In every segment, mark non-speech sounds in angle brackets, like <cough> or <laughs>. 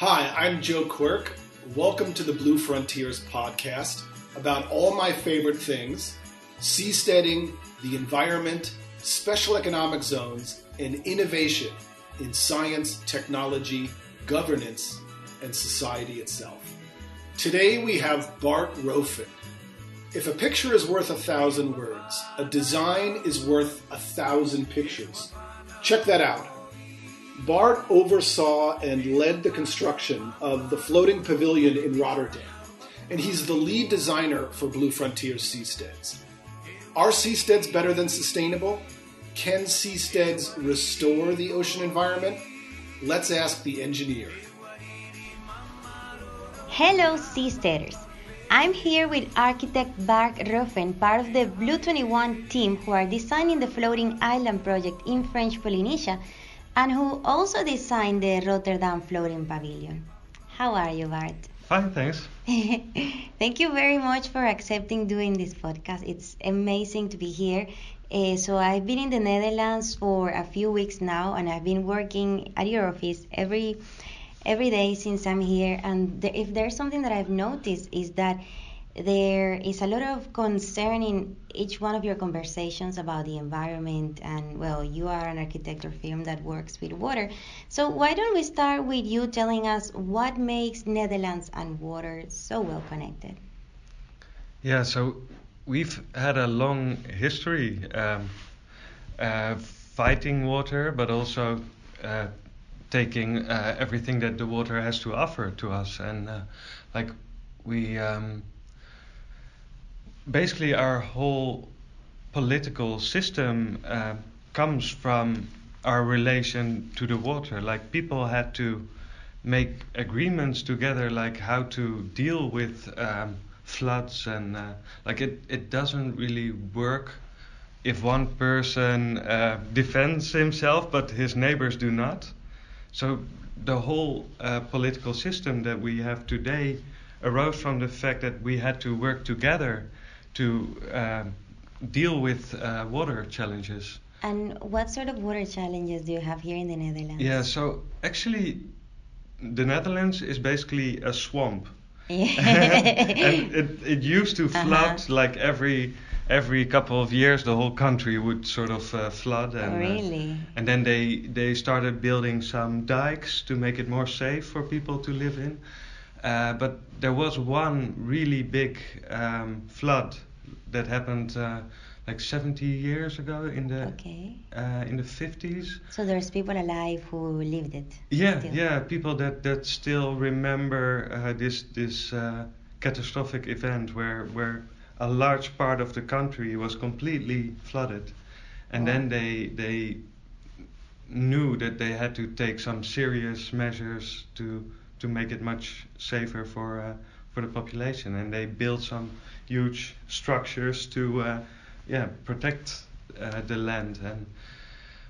Hi, I'm Joe Quirk. Welcome to the Blue Frontiers podcast about all my favorite things seasteading, the environment, special economic zones, and innovation in science, technology, governance, and society itself. Today we have Bart Roeffen. If a picture is worth a thousand words, a design is worth a thousand pictures. Check that out. Bart oversaw and led the construction of the floating pavilion in Rotterdam, and he's the lead designer for Blue Frontiers Seasteads. Are seasteads better than sustainable? Can seasteads restore the ocean environment? Let's ask the engineer. Hello, seasteaders. I'm here with architect Bart Roeffen, part of the Blue 21 team who are designing the floating island project in French Polynesia and who also designed the Rotterdam floating pavilion. How are you, Bart? Fine, thanks. <laughs> <laughs> Thank you very much for accepting doing this podcast. It's amazing to be here. Uh, so I've been in the Netherlands for a few weeks now, and I've been working at your office every every day since I'm here. And if there's something that I've noticed is that there is a lot of concern in each one of your conversations about the environment and well you are an architecture firm that works with water. So why don't we start with you telling us what makes netherlands and water so well connected? Yeah so we've had a long history um, uh, fighting water but also uh, taking uh, everything that the water has to offer to us. And uh, like we um, basically our whole political system uh, comes from our relation to the water. Like people had to make agreements together, like how to deal with um, floods, and uh, like it, it doesn't really work if one person uh, defends himself but his neighbors do not. So the whole uh, political system that we have today arose from the fact that we had to work together to uh, deal with uh, water challenges. And what sort of water challenges do you have here in the Netherlands? Yeah, so actually, the Netherlands is basically a swamp. <laughs> <laughs> and it, it used to uh-huh. flood uh-huh. like every every couple of years the whole country would sort of uh, flood and oh, really? uh, and then they they started building some dikes to make it more safe for people to live in uh, but there was one really big um, flood that happened uh, like 70 years ago in the okay. uh, in the 50s. So there's people alive who lived it. Yeah, still. yeah, people that that still remember uh, this this uh, catastrophic event where where a large part of the country was completely flooded, and then they they knew that they had to take some serious measures to to make it much safer for uh, for the population, and they built some huge structures to uh, yeah protect uh, the land and.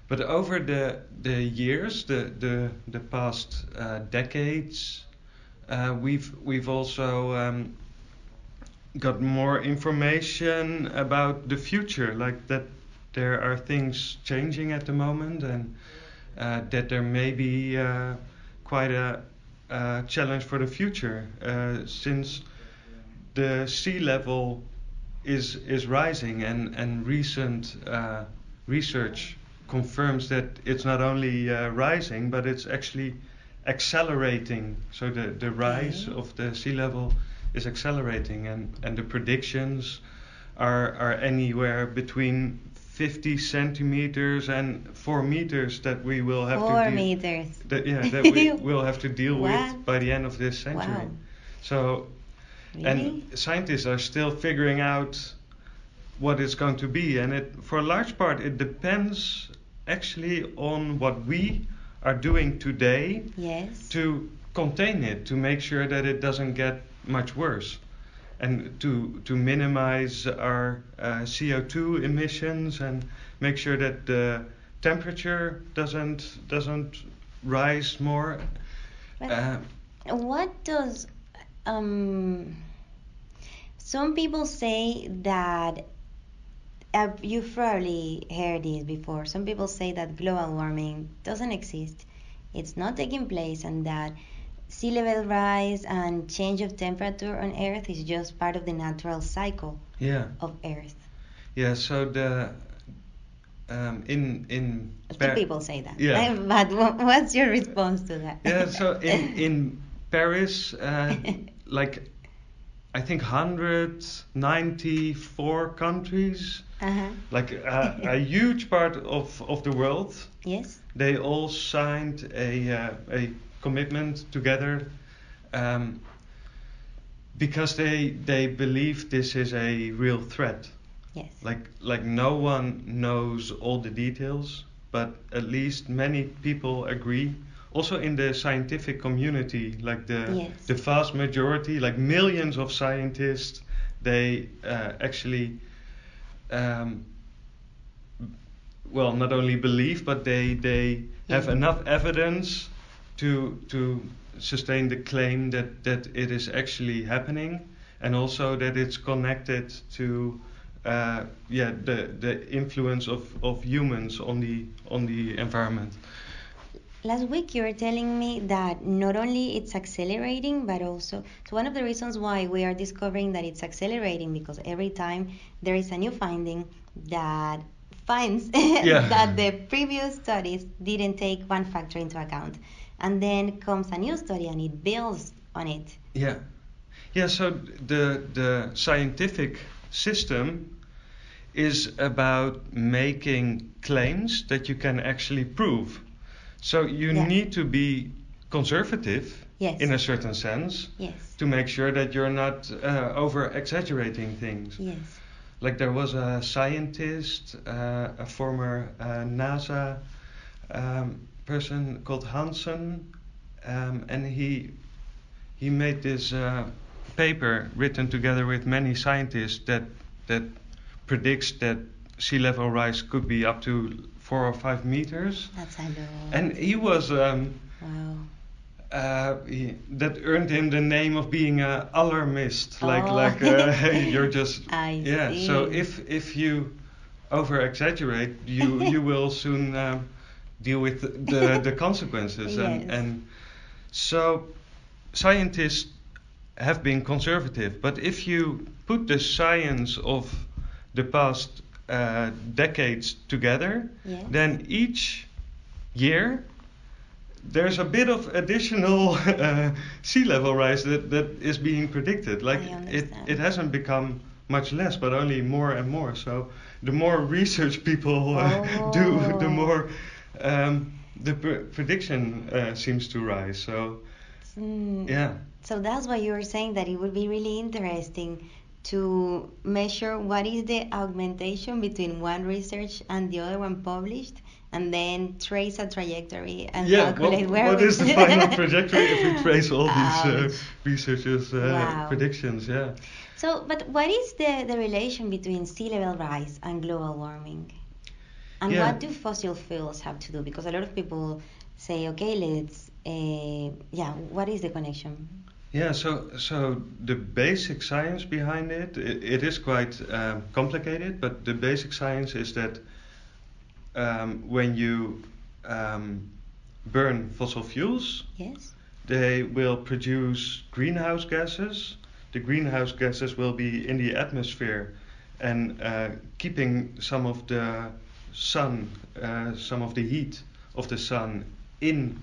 But over the the years, the the the past uh, decades, uh, we've we've also um, got more information about the future, like that there are things changing at the moment, and uh, that there may be quite a uh, challenge for the future uh, since the sea level is is rising and and recent uh, research confirms that it's not only uh, rising but it's actually accelerating so the the rise okay. of the sea level is accelerating and and the predictions are are anywhere between 50 centimeters and 4 meters that we will have four to deal meters that yeah that we <laughs> will have to deal with by the end of this century wow. so really? and scientists are still figuring out what it's going to be and it for a large part it depends actually on what we are doing today yes. to contain it to make sure that it doesn't get much worse and to to minimize our uh, CO2 emissions and make sure that the temperature doesn't doesn't rise more. Uh, what does um, some people say that uh, you've probably heard this before. Some people say that global warming doesn't exist, it's not taking place, and that sea level rise and change of temperature on Earth is just part of the natural cycle Yeah. of Earth. Yeah. So the um, in in Two Par- people say that. Yeah. <laughs> But what's your response to that? Yeah. So <laughs> in in Paris, uh, <laughs> like I think 194 countries, uh-huh. like a, a huge part of of the world, Yes. they all signed a uh, a commitment together. Um, because they they believe this is a real threat. Yes. like like no one knows all the details but at least many people agree also in the scientific community like the Yes. the vast majority like millions of scientists they uh, actually um, well not only believe but they they have enough evidence to to sustain the claim that that it is actually happening and also that it's connected to uh, yeah the the influence of, of humans on the on the environment Last week you were telling me that not only it's accelerating, but also so one of the reasons why we are discovering that it's accelerating because every time there is a new finding that finds <laughs> Yeah. that the previous studies didn't take one factor into account, and then comes a new study and it builds on it. yeah yeah so the the scientific system is about making claims that you can actually prove so you Yeah. need to be conservative Yes. in a certain sense Yes. to make sure that you're not uh, over exaggerating things Yes. like there was a scientist, uh, a former uh, NASA um, person called Hansen, um, and he he made this uh, paper written together with many scientists that that predicts that sea level rise could be up to four or five meters, That's a lot. and he was. Um, wow. uh, he, that earned him the name of being a alarmist. Like, Oh. like uh, <laughs> <laughs> you're just I yeah. So if if you over exaggerate, you you will soon um, deal with the <laughs> the, consequences. And Yes. and so scientists have been conservative, but if you put the science of the past uh, decades together, Yes. then each year there's a bit of additional <laughs> uh, sea level rise that, that is being predicted. Like it, it hasn't become much less, but only more and more. So the more research people uh, <laughs> do, the Oh. more um, the pr- prediction uh, seems to rise. So Mm. yeah, So that's why you were saying that it would be really interesting to measure what is the augmentation between one research and the other one published, and then trace a trajectory and yeah. What, calculate where what is the <laughs> final trajectory if we trace all these uh, <laughs> researchers' uh, Wow. predictions? Yeah. So, but what is the, the relation between sea level rise and global warming? And Yeah. what do fossil fuels have to do? Because a lot of people say, okay, let's, uh, yeah, what is the connection? Yeah, so so the basic science behind it, it, it is quite um, complicated, but the basic science is that um, when you um, burn fossil fuels, Yes? they will produce greenhouse gases. The greenhouse gases will be in the atmosphere and uh, keeping some of the sun, uh, some of the heat of the sun in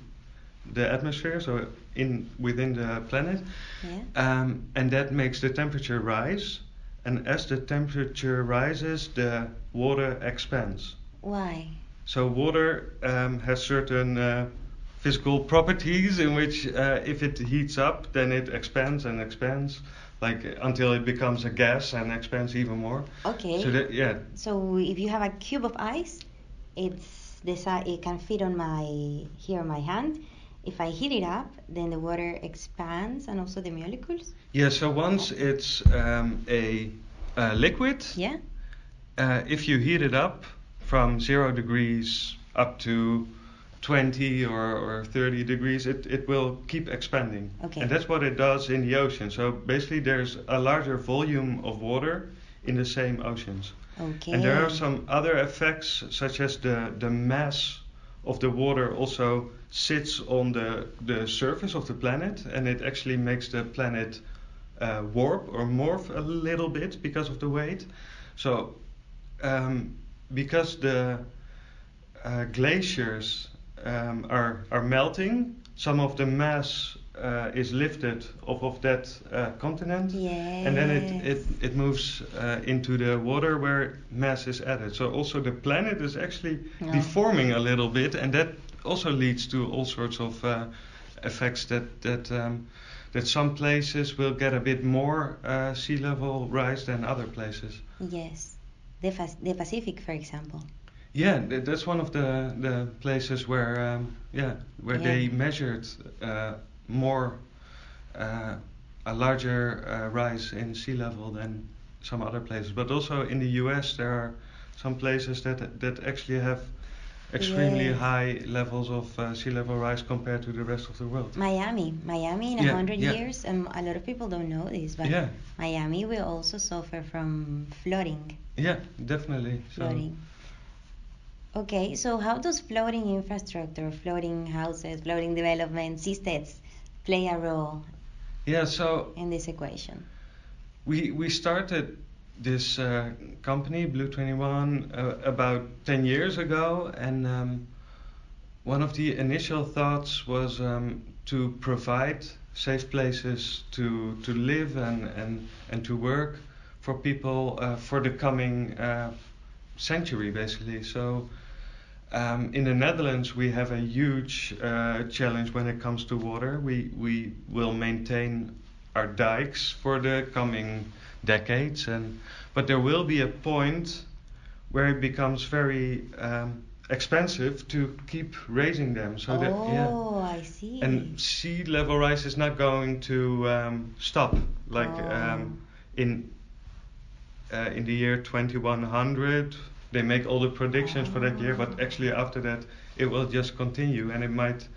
the atmosphere, so in within the planet, Yeah? um, and that makes the temperature rise. And as the temperature rises, the water expands. Why? So water um, has certain uh, physical properties in which, uh, if it heats up, then it expands and expands, like uh, until it becomes a gas and expands even more. Okay. So that yeah, So if you have a cube of ice, it's the si- it can fit on my here on my hand. If I heat it up, then the water expands and also the molecules. yeah. So once it's um, a, uh liquid, Yeah. uh, if you heat it up from zero degrees up to 20 or, or 30 degrees, it, it will keep expanding. Okay. And that's what it does in the ocean. So basically, there's a larger volume of water in the same oceans. Okay. And there are some other effects, such as the, the mass of the water also sits on the the surface of the planet, and it actually makes the planet uh, warp or morph a little bit because of the weight. So, um, because the uh, glaciers um, are are melting, some of the mass uh, is lifted off of that uh, continent, Yes. and then it it, it moves uh, into the water where mass is added. So also the planet is actually deforming a little bit, and that also leads to all sorts of uh, effects that that. Um, that some places will get a bit more uh, sea level rise than other places. Yes. The, the Pacific, for example. Yeah, th- that's one of the the places where um, yeah where they measured uh, more uh, a larger uh, rise in sea level than some other places. But also in the U.S. there are some places that that actually have extremely Yes. high levels of uh, sea level rise compared to the rest of the world. Miami. Miami in a Yeah, hundred yeah. years, um, a lot of people don't know this, but Yeah, Miami will also suffer from flooding. yeah, definitely. So Flooding. Okay, so how does floating infrastructure, floating houses, floating development, seasteads play a role yeah, so in this equation? We we started this uh, company Blue Twenty One uh, about ten years ago, and um, one of the initial thoughts was um, to provide safe places to to live and and and to work for people uh, for the coming uh, century, basically. So. Um, in the Netherlands, we have a huge uh, challenge when it comes to water. We we will maintain our dikes for the coming decades, and but there will be a point where it becomes very um, expensive to keep raising them. So that yeah, oh, I see. and sea level rise is not going to um, stop like Oh. um, in uh, in the year 2100 they make all the predictions for that year but actually after that it will just continue and it might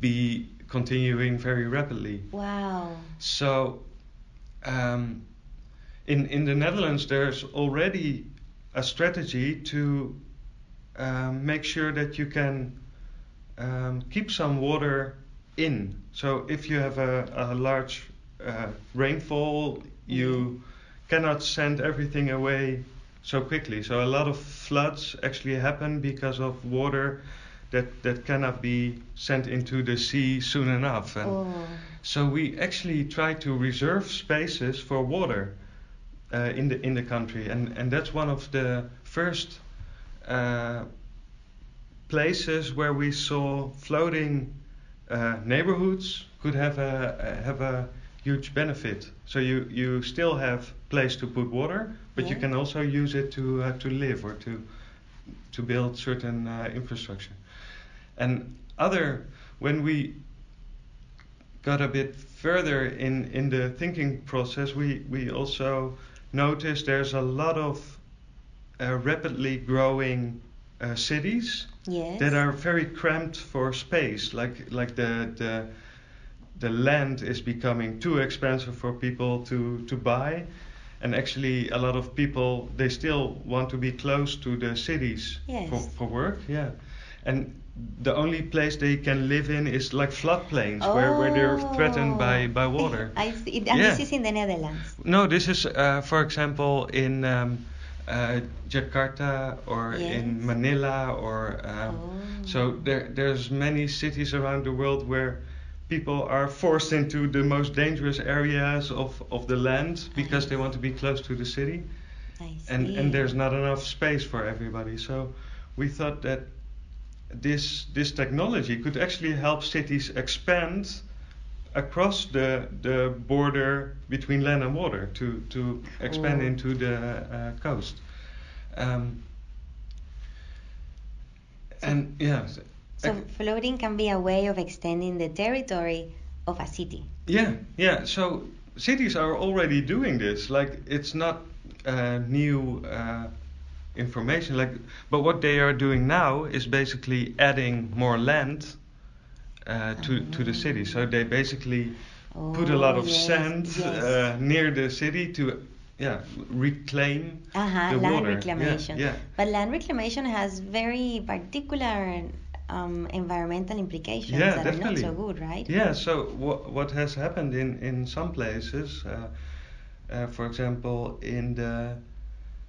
be continuing very rapidly wow. so um, in in the Netherlands there's already a strategy to um, make sure that you can um, keep some water in. So if you have a, a large uh, rainfall, you cannot send everything away so quickly. So a lot of floods actually happen because of water that, that cannot be sent into the sea soon enough. And Oh, so we actually try to reserve spaces for water uh, in the in the country, and and that's one of the first uh, places where we saw floating uh, neighborhoods could have a have a huge benefit. So you you still have place to put water, but you can also use it to uh, to live or to to build certain uh, infrastructure. And other when we got a bit further in, in the thinking process, we, we also noticed there's a lot of uh, rapidly growing uh, cities yes. that are very cramped for space. Like like the the the land is becoming too expensive for people to to buy, and actually a lot of people they still want to be close to the cities Yes. for, for work. Yeah, and the only place they can live in is like floodplains where, where they're threatened by, by water. <laughs> I see. And Yeah. this is in the Netherlands. No, this is, uh, for example, in um, uh, Jakarta or Yes. in Manila or um, Oh. so there there's many cities around the world where people are forced into the most dangerous areas of, of the land because they want to be close to the city and and there's not enough space for everybody. So we thought that this this technology could actually help cities expand across the the border between land and water to to expand into the uh, coast. Um, and yeah, So floating can be a way of extending the territory of a city. Yeah, yeah. So cities are already doing this. Like it's not uh, new uh, information. Like, but what they are doing now is basically adding more land uh, to to the city. So they basically put a lot Oh, of yes, sand yes. uh, near the city to yeah reclaim uh-huh, the land water. Yeah. Yeah, But land reclamation has very particular um, environmental implications Yeah, that definitely. are not so good, right? Yeah, so what what has happened in in some places, uh, uh, for example, in the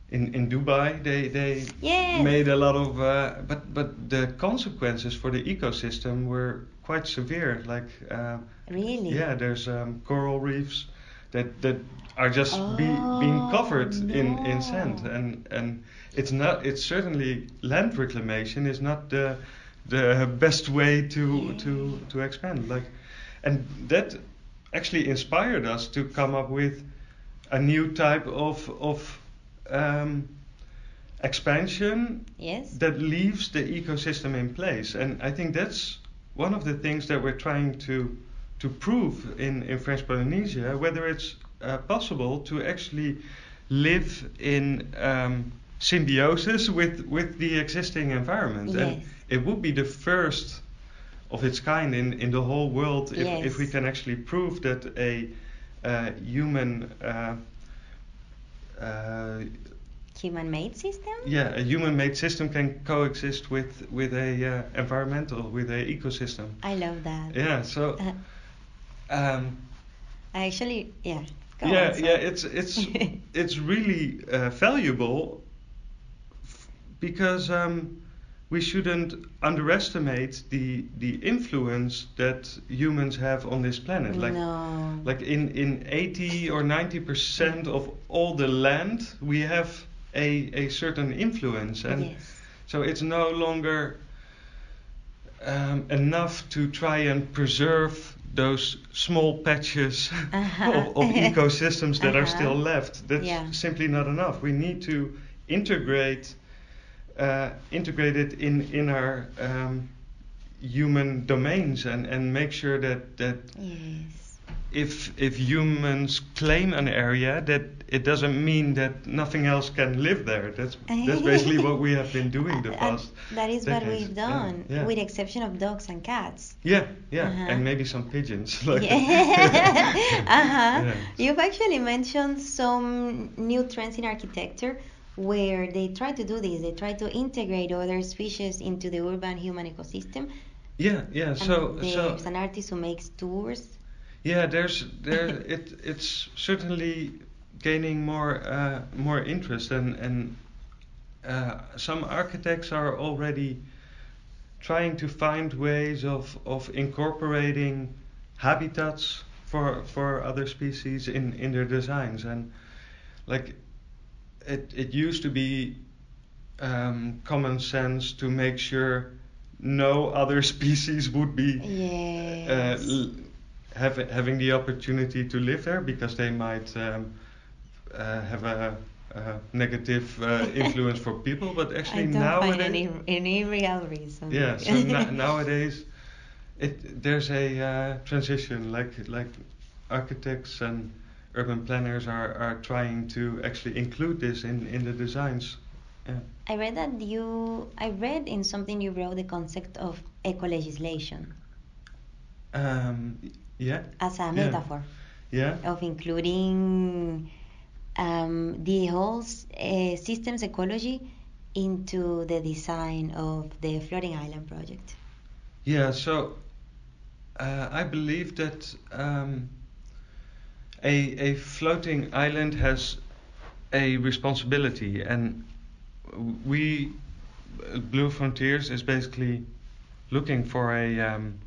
in in Dubai, they they Yes. made a lot of, uh, but but the consequences for the ecosystem were quite severe. Like, uh, Really? yeah, there's um, coral reefs that that are just be, being Oh, covered in in sand, and and it's not it's certainly land reclamation is not the the best way to to to expand like and that actually inspired us to come up with a new type of of um, expansion Yes. that leaves the ecosystem in place and i think that's one of the things that we're trying to to prove in in french polynesia whether it's uh, possible to actually live in um, symbiosis with with the existing environment and Yes. It would be the first of its kind in in the whole world if if we can actually prove that a uh, human uh, uh, Human-made system? yeah, a human-made system can coexist with with a uh, environmental, with a ecosystem. I love that. Yeah. So, Uh, um, I actually, yeah. Go yeah, on, yeah, it's it's <laughs> it's really uh, valuable f- because um, we shouldn't underestimate the the influence that humans have on this planet. Like no. like in in 80 or 90 percent of all the land, we have a a certain influence and. yes. So it's no longer um, enough to try and preserve those small patches Uh-huh. of, of <laughs> ecosystems that are Uh-huh. still left. That's Yeah. simply not enough. We need to integrate uh, integrate it in in our um, human domains and, and make sure that that Yes. if if humans claim an area that it doesn't mean that nothing else can live there. That's that's basically what we have been doing the <laughs> And past. that is what we've done, yeah. with the exception of dogs and cats. Yeah, yeah, Uh-huh. and maybe some pigeons. <laughs> Like <laughs> uh-huh. Yeah. You've actually mentioned some new trends in architecture where they try to do this. They try to integrate other species into the urban human ecosystem. yeah, yeah. And So there's so an artist who makes tours. yeah, there's there it it's certainly gaining more uh, more interest and and uh, some architects are already trying to find ways of of incorporating habitats for for other species in in their designs and like it it used to be um, common sense to make sure no other <laughs> species would be Yes. uh, l- have, having the opportunity to live there because they might um, uh, have a, a negative uh, <laughs> influence for people. But I actually find nowadays, any, any real reason. yeah. So <laughs> na- nowadays, it there's a uh, transition. Like like architects and urban planners are, are trying to actually include this in, in the designs. Yeah. I read that you, I read in something you wrote the concept of eco legislation Um, yeah. as a Yeah. metaphor Yeah. of including um, the whole s- uh, systems ecology into the design of the floating island project. Yeah, so uh, I believe that um, a a floating island has a responsibility, and we Blue Frontiers is basically looking for a um,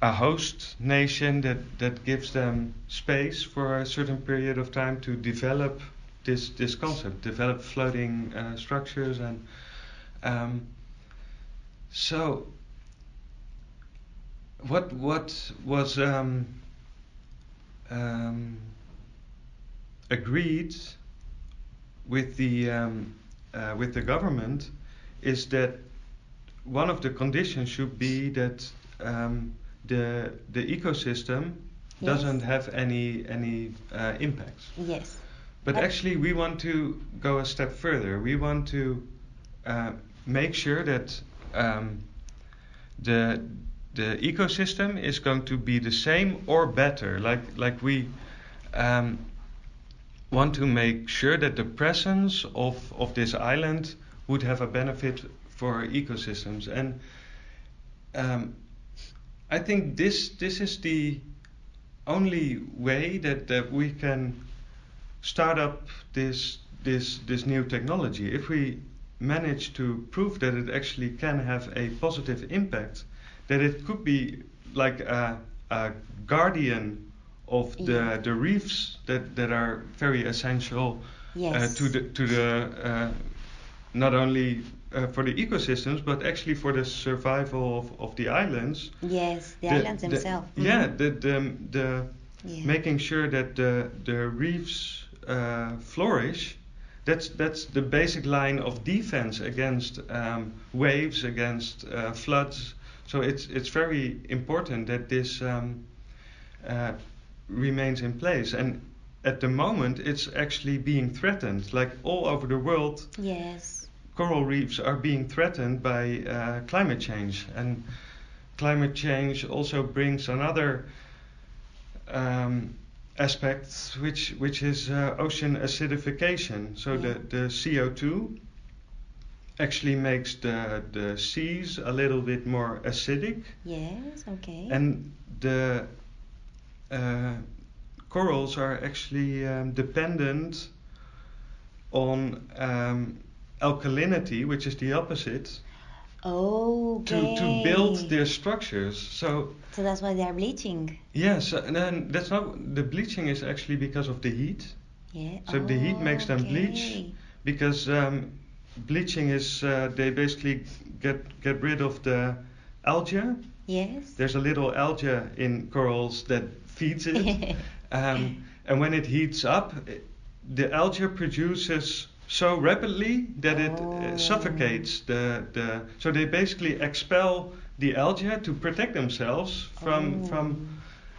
a host nation that that gives them space for a certain period of time to develop this this concept, develop floating uh, structures, and um, so what what was um, um, agreed with the um, uh, with the government is that one of the conditions should be that um, the the ecosystem Yes. doesn't have any any uh, impacts. Yes. But But- actually, we want to go a step further. We want to uh, make sure that um, the the ecosystem is going to be the same or better. Like like we um, want to make sure that the presence of, of this island would have a benefit for ecosystems. And um, I think this this is the only way that, that we can start up this this this new technology. If we manage to prove that it actually can have a positive impact, that it could be like a, a guardian of the, Yeah. the reefs that, that are very essential Yes. uh, to the to the uh, not only uh, for the ecosystems but actually for the survival of, of the islands. yes, the, islands themselves. Yeah, Mhm. the the, the Yeah. making sure that the the reefs uh, flourish. That's that's the basic line of defense against um, waves, against uh, floods. So it's it's very important that this um, uh, remains in place. And at the moment, it's actually being threatened. Like all over the world, Yes. coral reefs are being threatened by uh, climate change, and climate change also brings another um, aspect, which which is uh, ocean acidification. So Yeah. the the CO two actually makes the the seas a little bit more acidic, Yes. Okay. and the uh, corals are actually um, dependent on um, alkalinity, which is the opposite, okay. to, to build their structures. So So that's why they are bleaching. yes, and then that's not the bleaching is actually because of the heat, Yeah. So the heat makes them bleach. Because um, bleaching is uh, they basically get get rid of the algae. Yes. There's a little algae in corals that feeds it. <laughs> Um, and when it heats up, it, the algae produces so rapidly that it Oh. uh, suffocates the, the. So they basically expel the algae to protect themselves from Oh. from.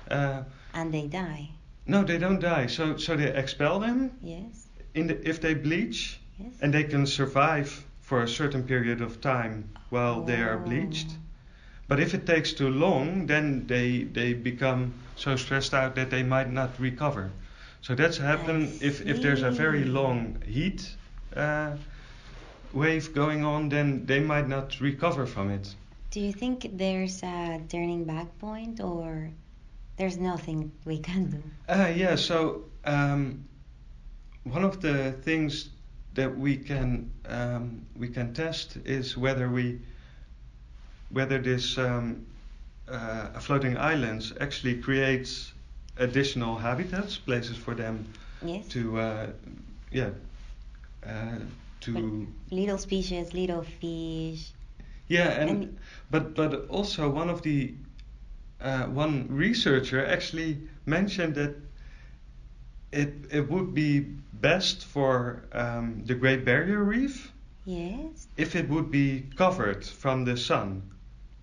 Uh, and they die. no, they don't die. So so they expel them Yes. in the, if they bleach, Yes. and they can survive for a certain period of time while they are bleached. Oh. But if it takes too long, then they they become so stressed out that they might not recover. So that's happen if if there's a very long heat uh, wave going on, then they might not recover from it. Do you think there's a turning back point or there's nothing we can do? Uh, yeah. So um, one of the things that we can um, we can test is whether we whether this um, uh, floating islands actually creates additional habitats, places for them Yes. to uh, yeah uh, to Little species, little fish. yeah and, And- but but also one of the uh, one researcher actually mentioned that it it would be best for um, the Great Barrier Reef Yes. if it would be covered from the sun.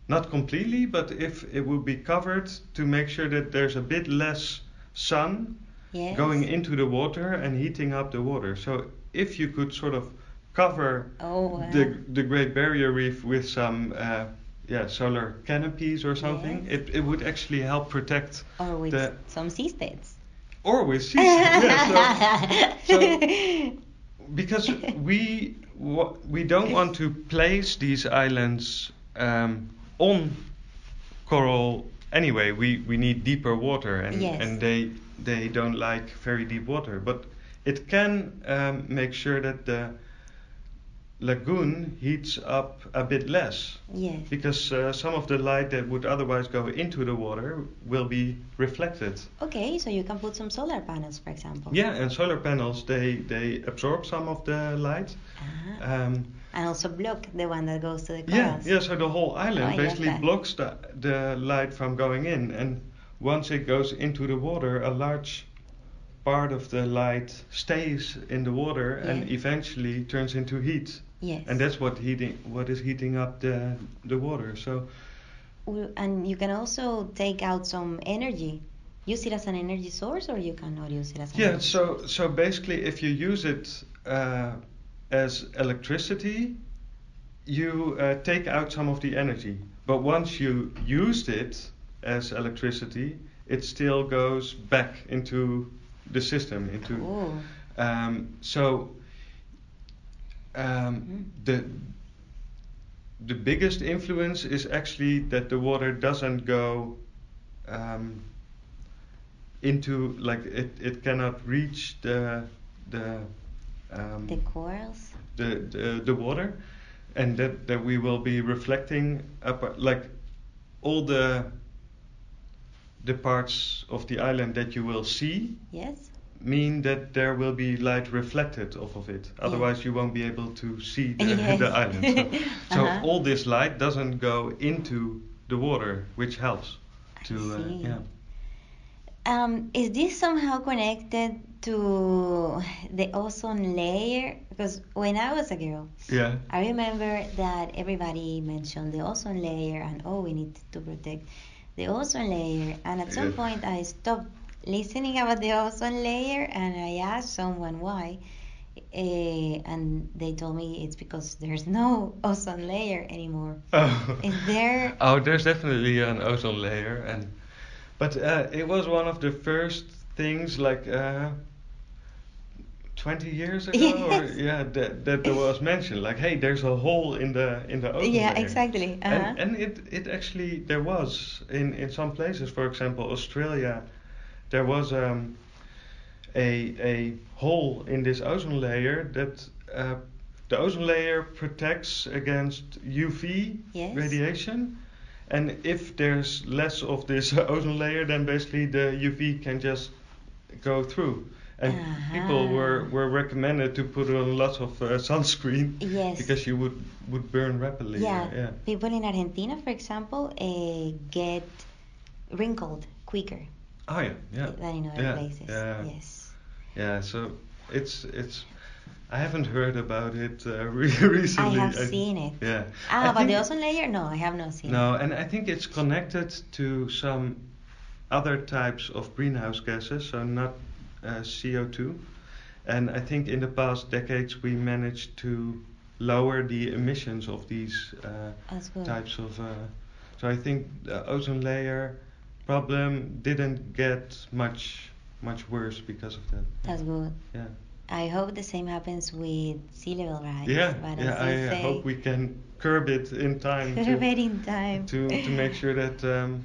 Not completely, but if it would be covered to make sure that there's a bit less sun Yes. going into the water and heating up the water. So if you could sort of cover Oh, wow. the the Great Barrier Reef with some uh, yeah solar canopies or something, Yes. it, it would actually help protect or with the- some seasteads. Or with seas. yeah, so, <laughs> so because we we don't want to place these islands um, on coral anyway. We we need deeper water, and Yes. and they they don't like very deep water. But it can um, make sure that the lagoon heats up a bit less yes. because uh, some of the light that would otherwise go into the water will be reflected. Okay, so you can put some solar panels, for example. Yeah, and solar panels they they absorb some of the light. Ah, Um, and also block the one that goes to the yeah, corals. yeah. So the whole Oh, island love basically that. blocks the the light from going in, and once it goes into the water, a large part of the light stays in the water and eventually turns into heat, Yes. and that's what heating what is heating up the the water. So And you can also take out some energy. Use it as an energy source, or you cannot use it as an Yeah, so so basically, if you use it uh, as electricity, you uh, take out some of the energy. But once you used it as electricity, it still goes back into the system, into Cool. Um, so um, Mm. the the biggest influence is actually that the water doesn't go um, into like it, it cannot reach the the um, The corals. the, the the water, and that that we will be reflecting up like all the the parts of the island that you will see Yes. Mean that there will be light reflected off of it. Otherwise, you won't be able to see the, <laughs> Yes. the island. So, <laughs> so Uh-huh. all this light doesn't go into the water, which helps I to uh, see. yeah. Um, is this somehow connected to the ozone layer? Because when I was a girl, Yeah. I remember that everybody mentioned the ozone layer and oh, we need to protect the ozone layer. And at some Yeah. point, I stopped listening about the ozone layer and I asked someone why. Uh, and they told me it's because there's no <laughs> ozone layer anymore. <laughs> Oh. Is there? <laughs> Oh, there's definitely an ozone layer, and but uh, it was one of the first things like uh, 20 years ago, or yeah, that that there was mentioned like, hey, there's a hole in the in the ozone yeah, layer. exactly. Uh-huh. And, and it, it actually there was in, in some places, for example Australia, there was um, a a hole in this ozone layer that uh, the ozone layer protects against UV Yes. radiation, and if there's less of this <laughs> ozone layer, then basically the UV can just go through. And people were, Uh-huh. were recommended to put on lots of uh, sunscreen Yes. because you would, would burn rapidly. Yeah, yeah. people in Argentina, for example, uh, get wrinkled quicker Oh yeah, yeah, in other yeah, places. yeah. Yes. yeah. So it's it's. I haven't heard about it uh, <laughs> re- recently. I have seen it. Yeah. Ah, I but the ozone layer? No, I have not seen No, and I think it's connected to some other types of greenhouse gases, so not uh, CO2. And I think in the past decades we managed to lower the emissions of these uh, it. Types of. Uh, so I think the ozone layer problem didn't get much much worse because of that. That's good. Yeah. I hope the same happens with sea level rise. Yeah. But Yeah. I say, hope we can curb it in time. <laughs> to- curb it in time. to to <laughs> make sure that um,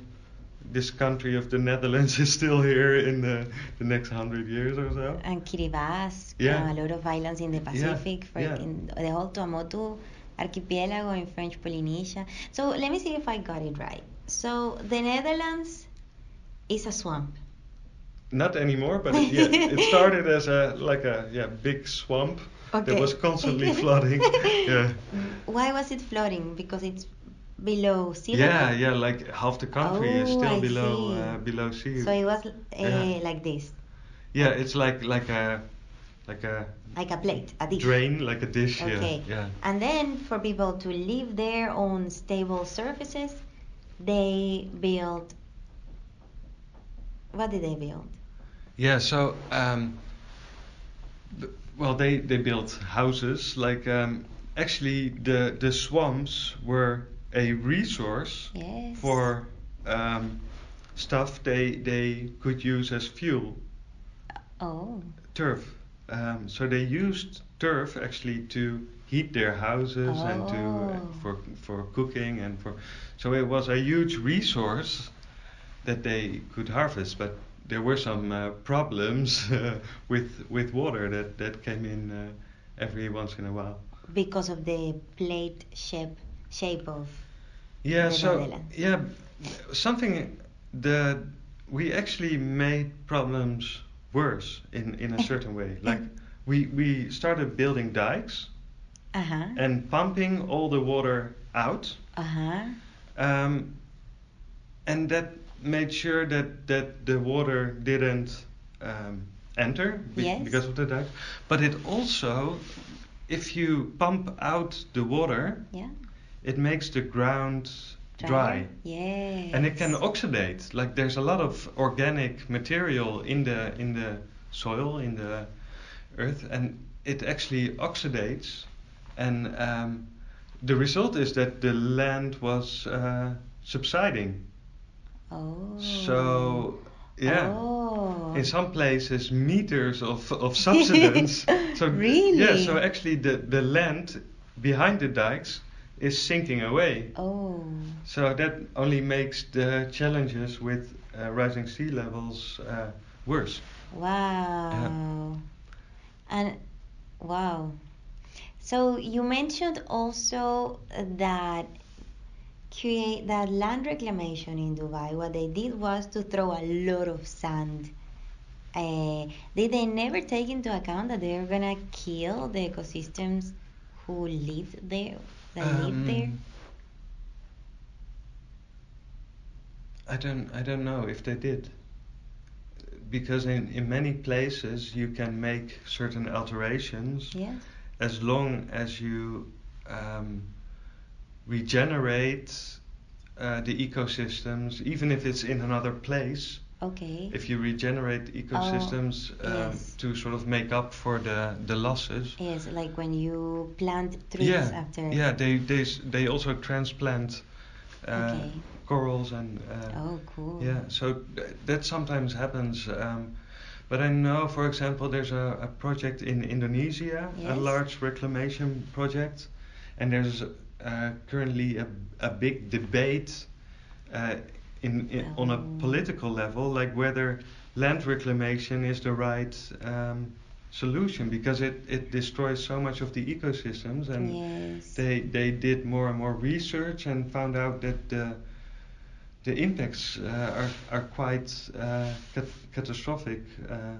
this country of the Netherlands <laughs> is still here in the, the next hundred years or so. and Kiribati, Yeah. a lot of islands in the Pacific, for yeah. in the whole Tuamotu archipelago in French Polynesia. So let me see if I got it right. So the Netherlands is a swamp. Not anymore, but it, yeah, it <laughs> started as a like a yeah big swamp that was constantly <laughs> flooding. Yeah, Why was it flooding? Because it's below sea level. yeah, yeah. Like half the country is Oh, still I below uh, below sea. So it was uh, Yeah. like this, yeah, it's like like a like a like a plate, a dish. drain, like a dish. Okay. Yeah, yeah. And then for people to live there on stable surfaces, they build. What did they build? Yeah, so um, well, they they built houses. Like um, actually, the the swamps were a resource Yes. for um, stuff they they could use as fuel, Oh. turf. Um, so they used turf actually to heat their houses and to uh, Oh. for for cooking and for. So it was a huge resource that they could harvest, but there were some uh, problems <laughs> uh, with with water that that came in uh, every once in a while. Because of the plate shape shape of. Yeah, The so yeah, something that we actually made problems worse in in a certain way. <laughs> Like we we started building dikes Uh huh. and pumping all the water out, Uh huh. um, and that made sure that that the water didn't um, enter be- Yes. because of the dikes. But it also, if you pump out the water, Yeah. it makes the ground dry. Yes. and it can oxidate like there's a lot of organic material in the in the soil in the earth and it actually oxidates and um, the result is that the land was uh, subsiding Oh. so Yeah. Oh. In some places, meters of, of subsidence. <laughs> so Really? Yeah. So actually, the the land behind the dikes is sinking away. Oh. So that only makes the challenges with uh, rising sea levels uh, worse. Wow. And wow. So you mentioned also that create that land reclamation in Dubai. What they did was to throw a lot of sand. Uh, did they never take into account that they're gonna kill the ecosystems who live there? That live there? Um, I don't I don't know if they did. Because in, in many places you can make certain alterations Yes. as long as you um, regenerate uh, the ecosystems, even if it's in another place. Okay. If you regenerate ecosystems um, Oh, yes. to sort of make up for the, the losses. Yes, like when you plant trees yeah, after. yeah. They they they also transplant uh, Okay. corals and uh, Oh, cool. yeah. So th- that sometimes happens. Um, but I know, for example, there's a, a project in Indonesia, a large reclamation project, and there's uh, currently a, a big debate uh, in, in on a Oh. political level, like whether land reclamation is the right um, solution because it, it destroys so much of the ecosystems and Yes. they they did more and more research and found out that the the impacts uh, are are quite uh, cat- catastrophic. Uh,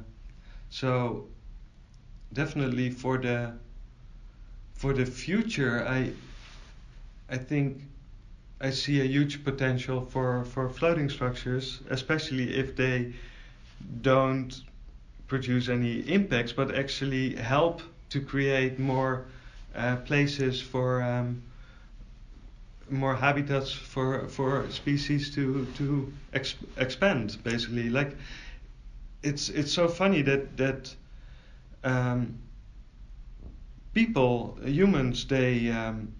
so definitely for the for the future, I I think I see a huge potential for for floating structures, especially if they don't produce any impacts, but actually help to create more uh, places for um, more habitats for for species to to ex- expand. Basically, like it's it's so funny that that um, people humans they um,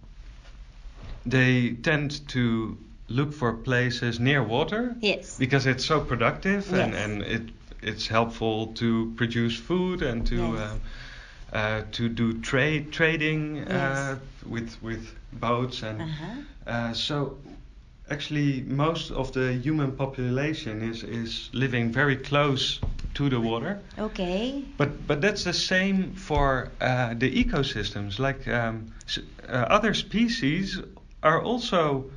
they tend to look for places near water Yes. because it's so productive and, Yes. and it it's helpful to produce food and to Yes. um, uh, to do trade trading uh, Yes. with with boats and Uh-huh. uh, so actually most of the human population is is living very close to the water Okay. but but that's the same for uh, the ecosystems. Like um, s- uh, other species are also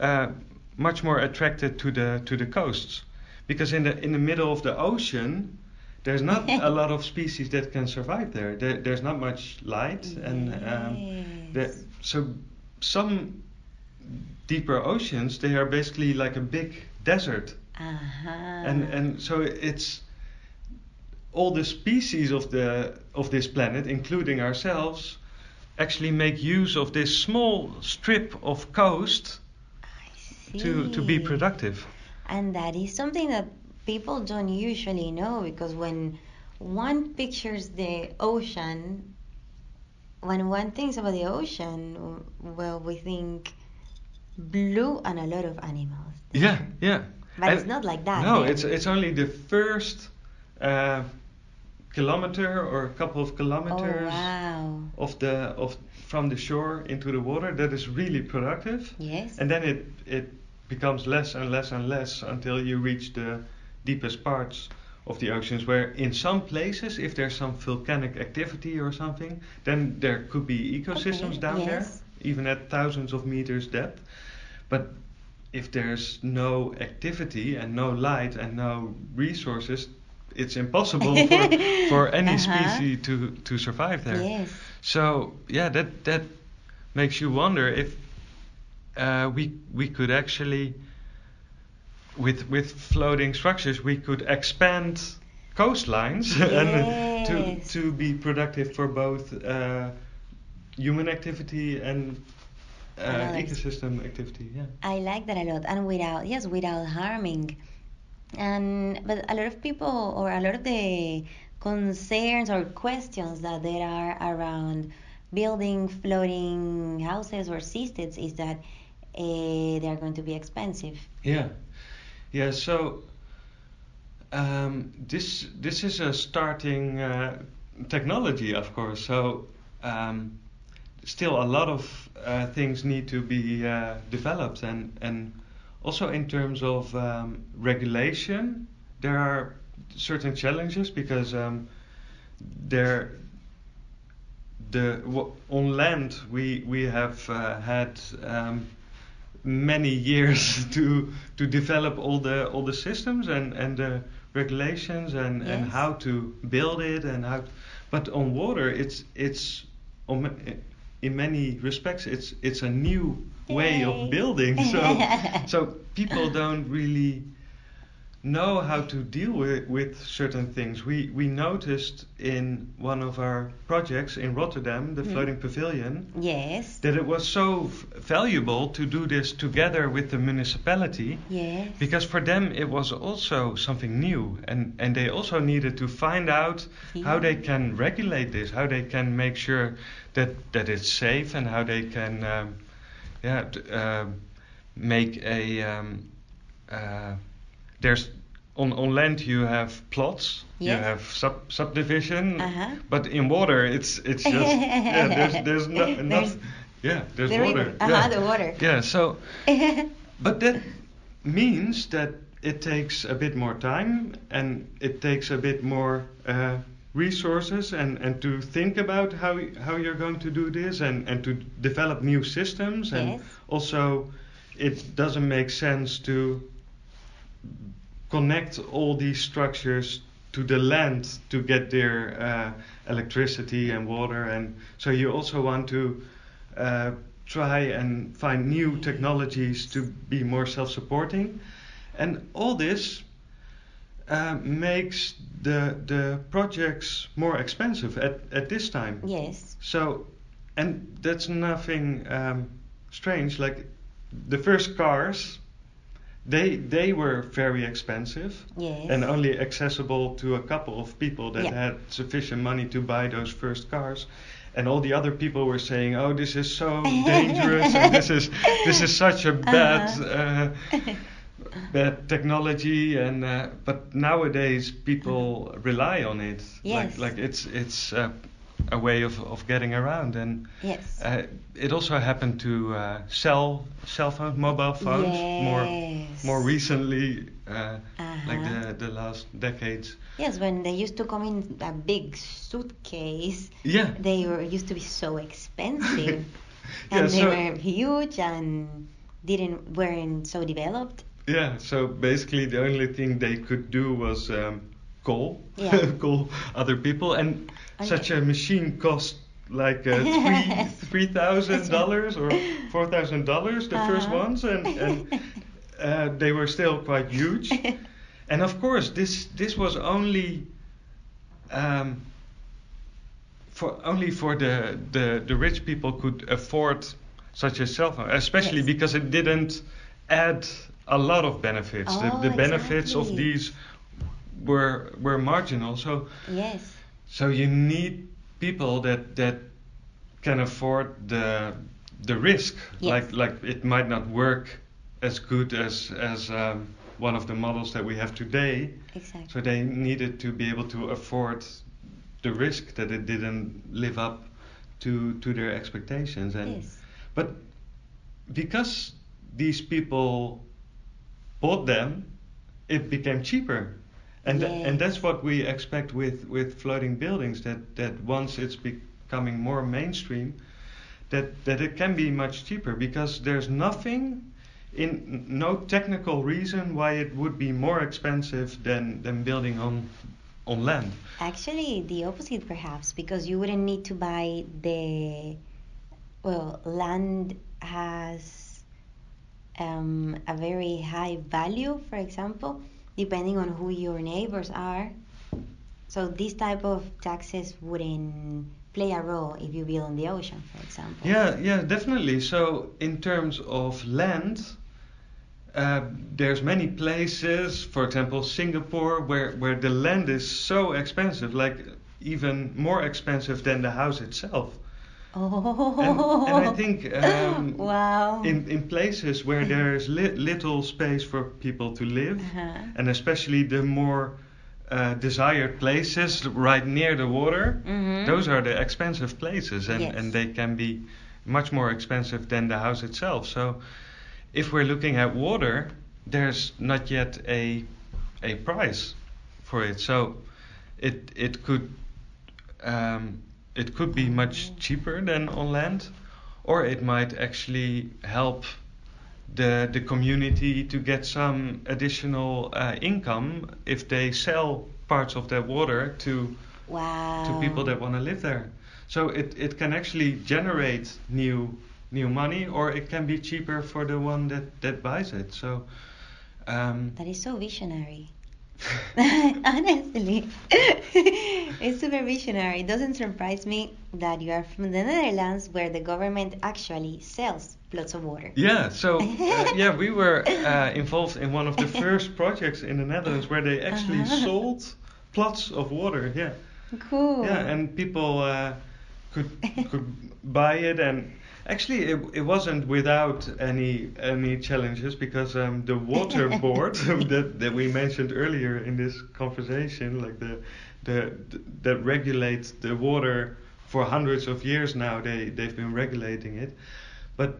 uh, much more attracted to the to the coasts, because in the in the middle of the ocean, there's not a <laughs> lot of species that can survive there. there there's not much light, and um, the, Yes. so some deeper oceans they are basically like a big desert Uh-huh. and and so it's all the species of the of this planet including ourselves actually make use of this small strip of coast to to be productive And that is something that people don't usually know because when one pictures the ocean, when one thinks about the ocean, well, we think blue and a lot of animals. yeah yeah But And- it's not like that. no then. it's it's only the first uh, kilometer or a couple of Oh kilometers wow. of the of from the shore into the water that is really productive Yes. and then it it becomes less and less and less until you reach the deepest parts of the oceans where in some places if there's some volcanic activity or something then there could be ecosystems Okay, down yes. there even at thousands of meters depth but if there's no activity and no light and no resources it's impossible <laughs> for, for any Uh-huh. species to, to survive there Yes. so yeah, that that makes you wonder if uh, we we could actually with with floating structures we could expand coastlines <laughs> and to to be productive for both uh, human activity and uh, ecosystem activity. Yeah. I like that a lot, and without yes, without harming. And but a lot of people or a lot of the concerns or questions that there are around building floating houses or seasteads is that uh, they are going to be expensive. Yeah, yeah. So Um, this this is a starting uh, technology, of course. So um, still a lot of uh, things need to be uh, developed, and and also in terms of um, regulation, there are certain challenges because um, there the w- on land we we have uh, had um, many years <laughs> to to develop all the all the systems and and the regulations and and how to build it and how but on water it's it's on, in many respects it's it's a new way of building <laughs> so so people don't really know how to deal with, with certain things. We we noticed in one of our projects in Rotterdam, the Mhm. floating pavilion, Yes. that it was so valuable to do this together with the municipality Yes. because for them it was also something new and, and they also needed to find out how they can regulate this, how they can make sure that, that it's safe and how they can um, yeah, um make a um, uh, there's on, on land you have plots, you have sub subdivision, Uh-huh. but in water it's it's just yeah there's there's <laughs> no, There's yeah there's the water. Uh-huh, yeah. the water. yeah so <laughs> but that means that it takes a bit more time and it takes a bit more uh, resources and, and to think about how how you're going to do this and, and to develop new systems. And Yes. also it doesn't make sense to connect all these structures to the land to get their uh, electricity and water. And so you also want to uh, try and find new technologies to be more self-supporting. And all this uh, makes the the projects more expensive at, at this time yes. so and that's nothing um, strange like the first cars they they were very expensive Yes. and only accessible to a couple of people that Yeah. had sufficient money to buy those first cars and all the other people were saying oh this is so <laughs> dangerous and this is this is such a bad uh, bad technology and uh, but nowadays people rely on it Yes. like like it's it's uh, a way of, of getting around and yes. uh, it also happened to uh, cell cell phones mobile phones more Yes. more recently uh, like Uh-huh. the, the last decades Yes, when they used to come in a big suitcase, yeah they were used to be so expensive, <laughs> Yeah, and they so- were huge and didn't weren't so developed. Yeah so basically the only thing they could do was um, call Yeah. <laughs> call other people and And- such a machine cost like uh, three <laughs> three thousand dollars or four thousand dollars the first Uh-huh. ones and, and <laughs> uh, they were still quite huge and of course this this was only um, for only for the, the the rich people could afford such a cell phone especially Yes. because it didn't add a lot of benefits Oh, the, the benefits of these were were marginal so yes. so you need people that that can afford the the risk. Yes. Like like it might not work as good as as um, one of the models that we have today. Exactly. So they needed to be able to afford the risk that it didn't live up to to their expectations. And yes. but because these people bought them, it became cheaper. And, tha- and that's what we expect with, with floating buildings that, that once it's becoming more mainstream, that, that it can be much cheaper because there's nothing in no technical reason why it would be more expensive than, than building on on land. Actually, the opposite perhaps, because you wouldn't need to buy the. Well, land has um, a very high value, for example, depending on who your neighbors are. So this type of taxes wouldn't play a role if you build on the ocean, for example. Yeah, yeah, definitely. So in terms of land, uh, there's many places, for example, Singapore, where where the land is so expensive, like even more expensive than the house itself. Oh. And, and I think <laughs> um, wow. in, in places where there's li- little space for people to live, Uh-huh. and especially the more uh, desired places right near the water, Mhm. those are the expensive places, and, Yes. and they can be much more expensive than the house itself. So, if we're looking at water, there's not yet a a price for it. So, it it could um, it could be much cheaper than on land, or it might actually help the the community to get some additional uh, income if they sell parts of their water to wow. to people that want to live there. So it, it can actually generate new new money, or it can be cheaper for the one that, that buys it. So um, That is so visionary. Honestly, <laughs> it's super visionary. It doesn't surprise me that you are from the Netherlands, where the government actually sells plots of water. yeah, so uh, <laughs> yeah, we were uh, involved in one of the first projects in the Netherlands where they actually Uh-huh. sold plots of water. Yeah. Cool. Yeah, and people uh, could could buy it, and actually it, it wasn't without any any challenges because um, the water <laughs> board <laughs> that that we mentioned earlier in this conversation, like the the that regulates the water for hundreds of years now, they they've been regulating it, but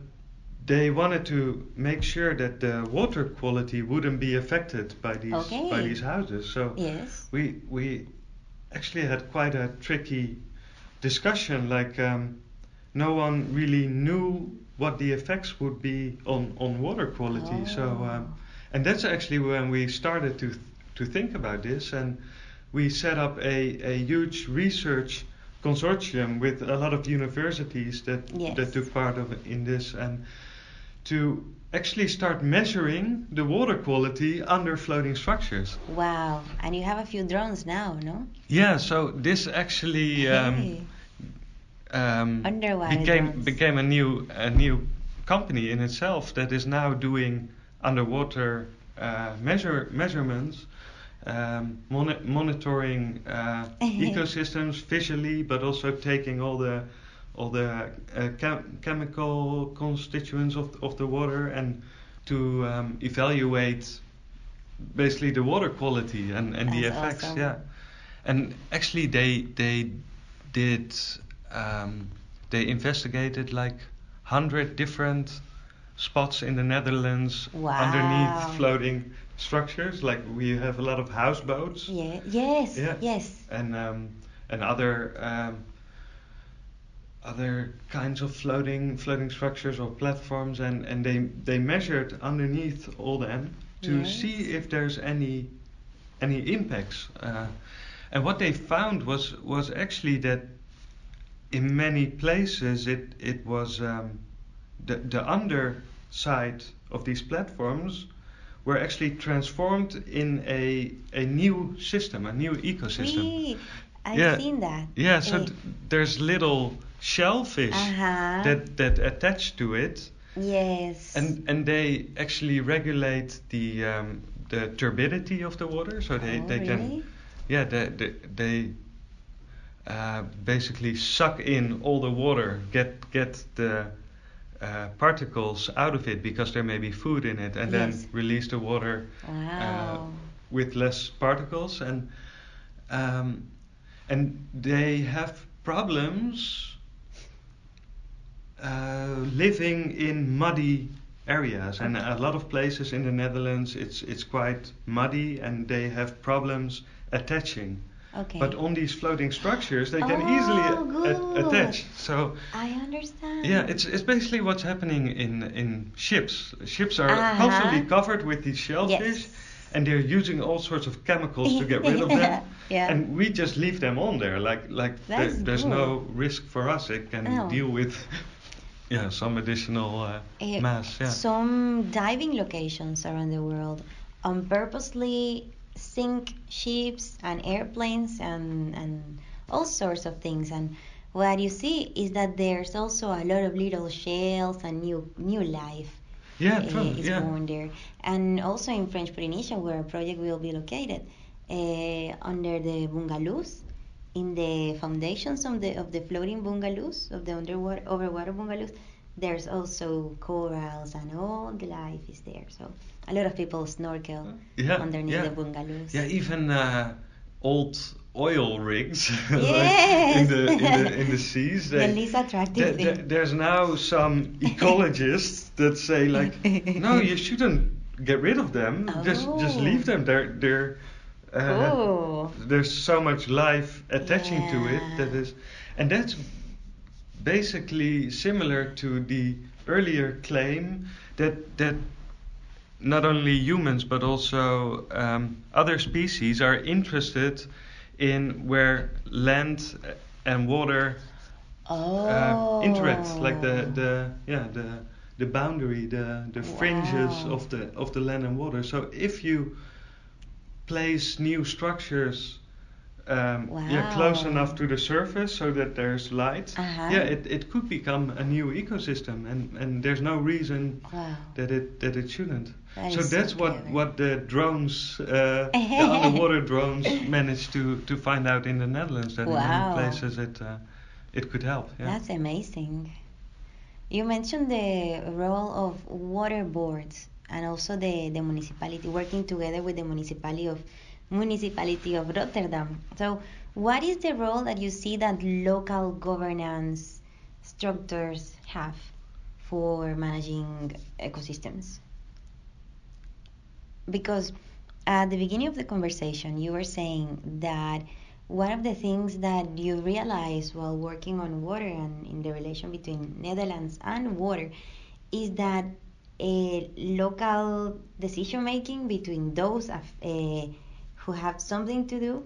they wanted to make sure that the water quality wouldn't be affected by these by these houses. So Yes. we we actually had quite a tricky discussion. Like um, no one really knew what the effects would be on on water quality. So Oh. um, and that's actually when we started to to think about this, and we set up a a huge research consortium with a lot of universities that Yes. that took part of in this and to actually start measuring the water quality under floating structures. Wow. And you have a few drones now, no? Yeah, so this actually um, Hey. Um, became became a new a new company in itself that is now doing underwater uh, measure measurements, um, moni- monitoring uh, <laughs> ecosystems visually, but also taking all the all the uh, chem- chemical constituents of of the water and to um, evaluate basically the water quality and, and the effects. awesome. Yeah, and actually they they did um, they investigated like hundred different spots in the Netherlands Wow. underneath floating structures. Like we have a lot of houseboats Yeah. Yes. Yeah. Yes. and um, and other um, other kinds of floating floating structures or platforms, and, and they they measured underneath all them to Yes. see if there's any any impacts. Uh, and what they found was was actually that in many places it it was um, the the underside of these platforms were actually transformed in a a new system, a new ecosystem. Really? I've Yeah. seen that. Yeah, so Eh, th- there's little shellfish Uh-huh. that that attach to it, Yes. and and they actually regulate the um, the turbidity of the water, so they oh, they really? can yeah they they, they uh, basically suck in all the water, get get the uh, particles out of it because there may be food in it, and Yes. then release the water Wow. with less particles and um, and they have problems uh, living in muddy areas and a lot of places in the Netherlands it's it's quite muddy and they have problems attaching okay. but on these floating structures they can Oh, easily attach so I understand. yeah, it's it's basically what's happening in in ships. Ships are Uh-huh. constantly covered with these shellfish, Yes. and they're using all sorts of chemicals to get rid of them. <laughs> Yeah. And we just leave them on there, like like there, there's good. no risk for us. It can No. deal with <laughs> yeah some additional uh, Eh, mass. Yeah. Some diving locations around the world um, purposely sink ships and airplanes and, and all sorts of things. And what you see is that there's also a lot of little shells and new new life yeah, uh, is Yeah. born there. And also in French Polynesia, where a project will be located, uh, under the Bungalows, in the foundations of the of the floating bungalows of the underwater overwater bungalows, there's also corals and all the life is there. So a lot of people snorkel Yeah, underneath yeah. the bungalows. Yeah, even uh, old oil rigs <laughs> like in the in the in the <laughs> seas. the least attractive thing. there's now some <laughs> ecologists that say like, no, you shouldn't get rid of them. Just just Oh. leave them. They're they're. Uh, Cool. There's so much life attaching to it that Yeah. is, and that's basically similar to the earlier claim that that not only humans but also um, other species are interested in where land and water Oh. uh, interact, like the the yeah the the boundary, the the fringes Wow. of the of the land and water. So if you place new structures. Um, Yeah, close enough to the surface so that there's light. Uh-huh. Yeah, it, it could become a new ecosystem, and, and there's no reason Wow. that it that it shouldn't. That so is so that's what what the drones, <laughs> uh, the underwater drones, managed to to find out in the Netherlands that in Wow. many places it uh, it could help. Yeah. That's amazing. You mentioned the role of water boards and also the, the municipality working together with the municipality of municipality of Rotterdam. So, what is the role that you see that local governance structures have for managing ecosystems? Because at the beginning of the conversation, you were saying that one of the things that you realize while working on water and in the relation between Netherlands and water is that a local decision making between those uh, who have something to do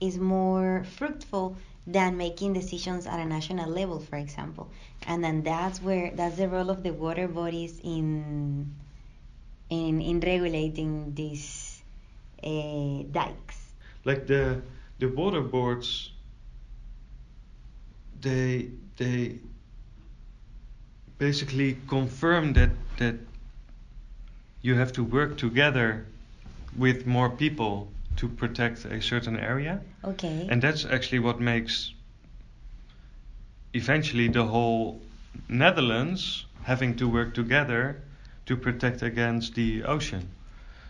is more fruitful than making decisions at a national level, for example. And then that's where that's the role of the water bodies in in in regulating these uh, dikes. like the the water boards they they basically confirm that that you have to work together with more people to protect a certain area Okay. and that's actually what makes eventually the whole Netherlands having to work together to protect against the ocean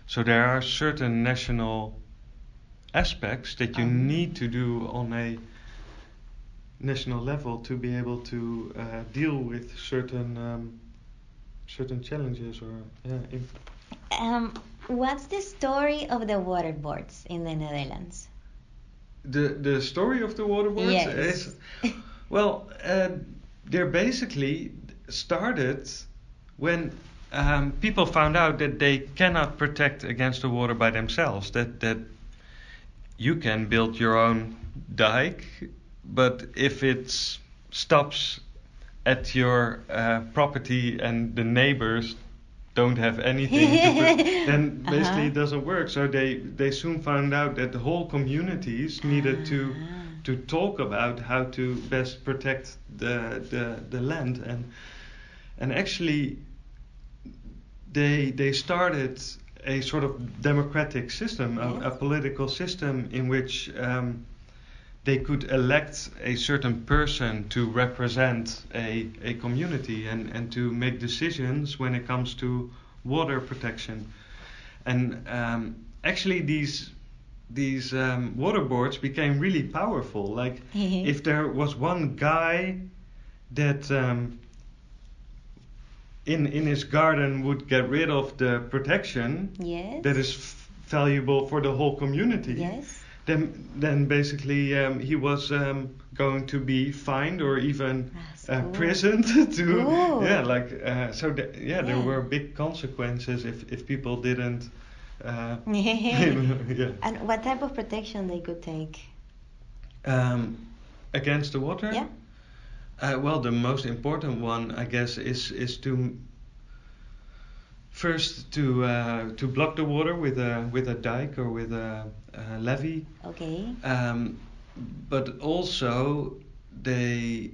so there are certain national aspects that you Um. need to do on a national level to be able to uh, deal with certain um, certain challenges or yeah, Um, what's the story of the water boards in the Netherlands? the the story of the water boards Yes. is well uh, they're basically started when um, people found out that they cannot protect against the water by themselves that that you can build your own dike but if it stops at your uh, property and the neighbors don't have anything <laughs> then basically it Uh-huh. doesn't work so they they soon found out that the whole communities needed to Ah. to talk about how to best protect the the, the land and and actually they they started a sort of democratic system a, a political system in which um, they could elect a certain person to represent a, a community and, and to make decisions when it comes to water protection. And um, actually, these these um, water boards became really powerful. Like, if there was one guy that um, in in his garden would get rid of the protection yes. that is f- valuable for the whole community yes. Then then basically um, he was um, going to be fined or even uh, cool. prisoned <laughs> to Cool. yeah like uh, so th- yeah, there were big consequences if if people didn't uh, <laughs> <laughs> yeah And what type of protection they could take? um, against the water Yeah. uh, well the most important one I guess is is to first to uh, to block the water with a with a dike or with a, a levee Okay. Um, but also they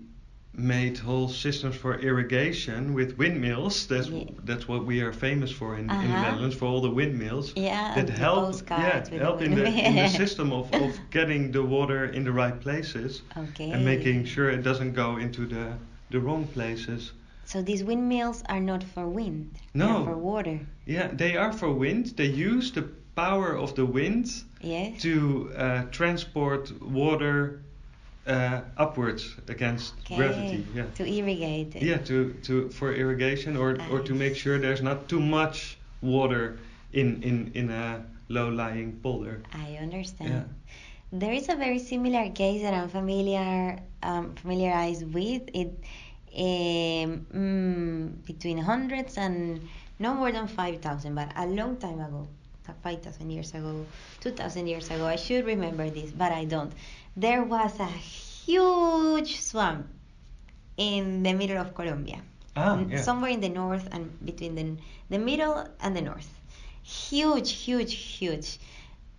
made whole systems for irrigation with windmills. That's Yeah. that's what we are famous for in, in the Uh-huh. Netherlands for all the windmills Yeah, that help yeah with the help in the in the <laughs> system of, of getting the water in the right places Okay. and making sure it doesn't go into the the wrong places. So these windmills are not for wind. No. They're for water. Yeah, they are for wind. They use the power of the wind Yes. to uh, transport water uh, upwards against Okay. gravity. Yeah. To irrigate. it. Yeah, to, to for irrigation or or to make sure there's not too much water in in in a low-lying polder. I understand. Yeah. There is a very similar case that I'm familiar um, familiarized with. It um, mm, between hundreds and no more than five thousand, but a long time ago, five thousand years ago, two thousand years ago. I should remember this, but I don't. There was a huge swamp in the middle of Colombia. Ah, yeah. somewhere in the north and between the the middle and the north. Huge, huge, huge.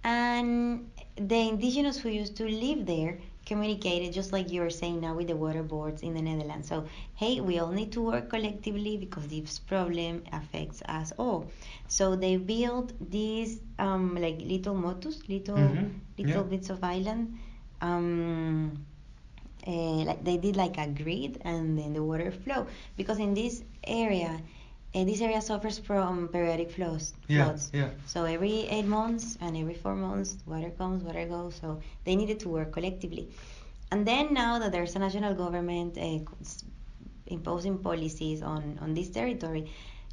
And the indigenous who used to live there communicated just like you're saying now with the water boards in the Netherlands. So, hey, we all need to work collectively because this problem affects us all. So they built these um, like little motus, little Mhm, little yeah. bits of island. Um, uh, like they did like a grid and then the water flow because in this area uh, this area suffers from periodic flows Yeah, floods yeah. so every eight months and every four months water comes water goes so they needed to work collectively and then now that there's a national government uh, imposing policies on on this territory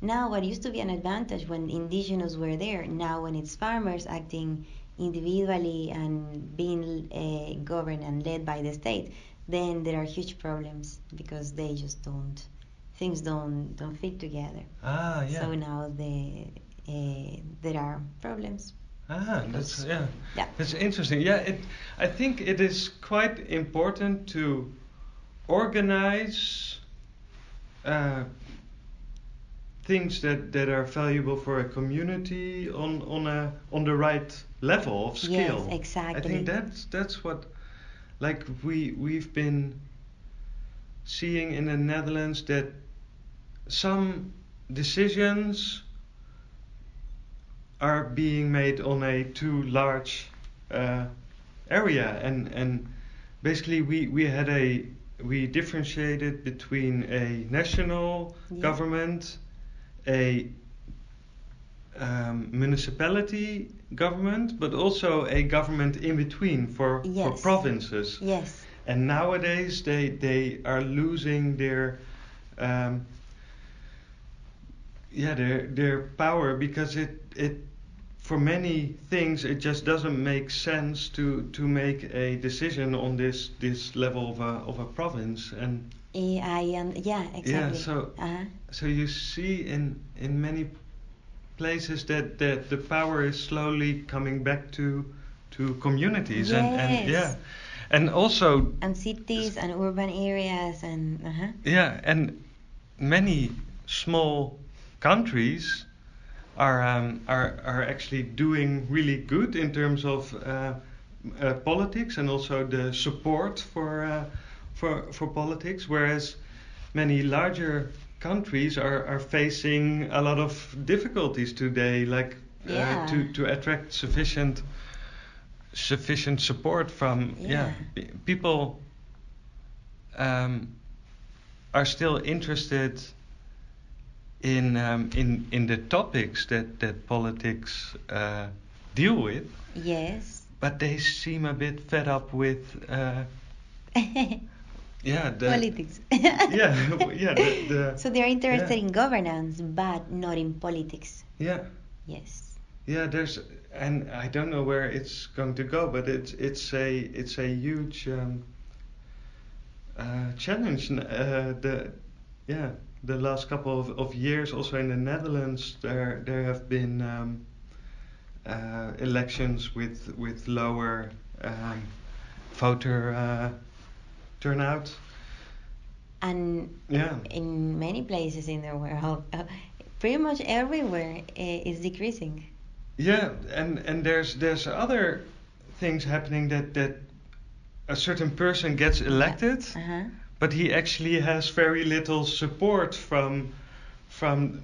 now what used to be an advantage when indigenous were there now when it's farmers acting individually and being uh, governed and led by the state then there are huge problems because they just don't things don't don't fit together Ah, yeah. so now the uh, there are problems Ah, that's yeah. Yeah. That's interesting. Yeah, it. I think it is quite important to organize uh, things that, that are valuable for a community on on a on the right level of skill. Yes, exactly. I think that's that's what like we we've been seeing in the Netherlands that some decisions are being made on a too large uh, area. And and basically we we had a we differentiated between a national Yeah. government a um, municipality government but also a government in between for for provinces. Yes. And nowadays they they are losing their um, yeah their their power because it it for many things it just doesn't make sense to to make a decision on this this level of a of a province and yeah exactly so- uh-huh. so you see in in many places that that the power is slowly coming back to to communities and and yeah and also and cities and urban areas and uh-huh. Yeah, and many small countries are um, are are actually doing really good in terms of uh, uh, politics and also the support for uh, for for politics, whereas many larger countries are, are facing a lot of difficulties today, like Yeah. uh, to to attract sufficient sufficient support from yeah, Yeah. people um, are still interested in um, in in the topics that that politics uh, deal with, yes. But they seem a bit fed up with uh, <laughs> yeah the politics. <laughs> Yeah <laughs> yeah the, the so they're interested yeah. in governance but not in politics. Yeah. Yes. Yeah there's and I don't know where it's going to go, but it's it's a it's a huge um, uh, challenge. Uh, the yeah the last couple of, of years, also in the Netherlands, there there have been um, uh, elections with with lower um, voter uh, turnout. and Yeah. in many places in the world uh, pretty much everywhere uh, is decreasing Yeah, and and there's there's other things happening that that a certain person gets elected, uh-huh. But he actually has very little support from from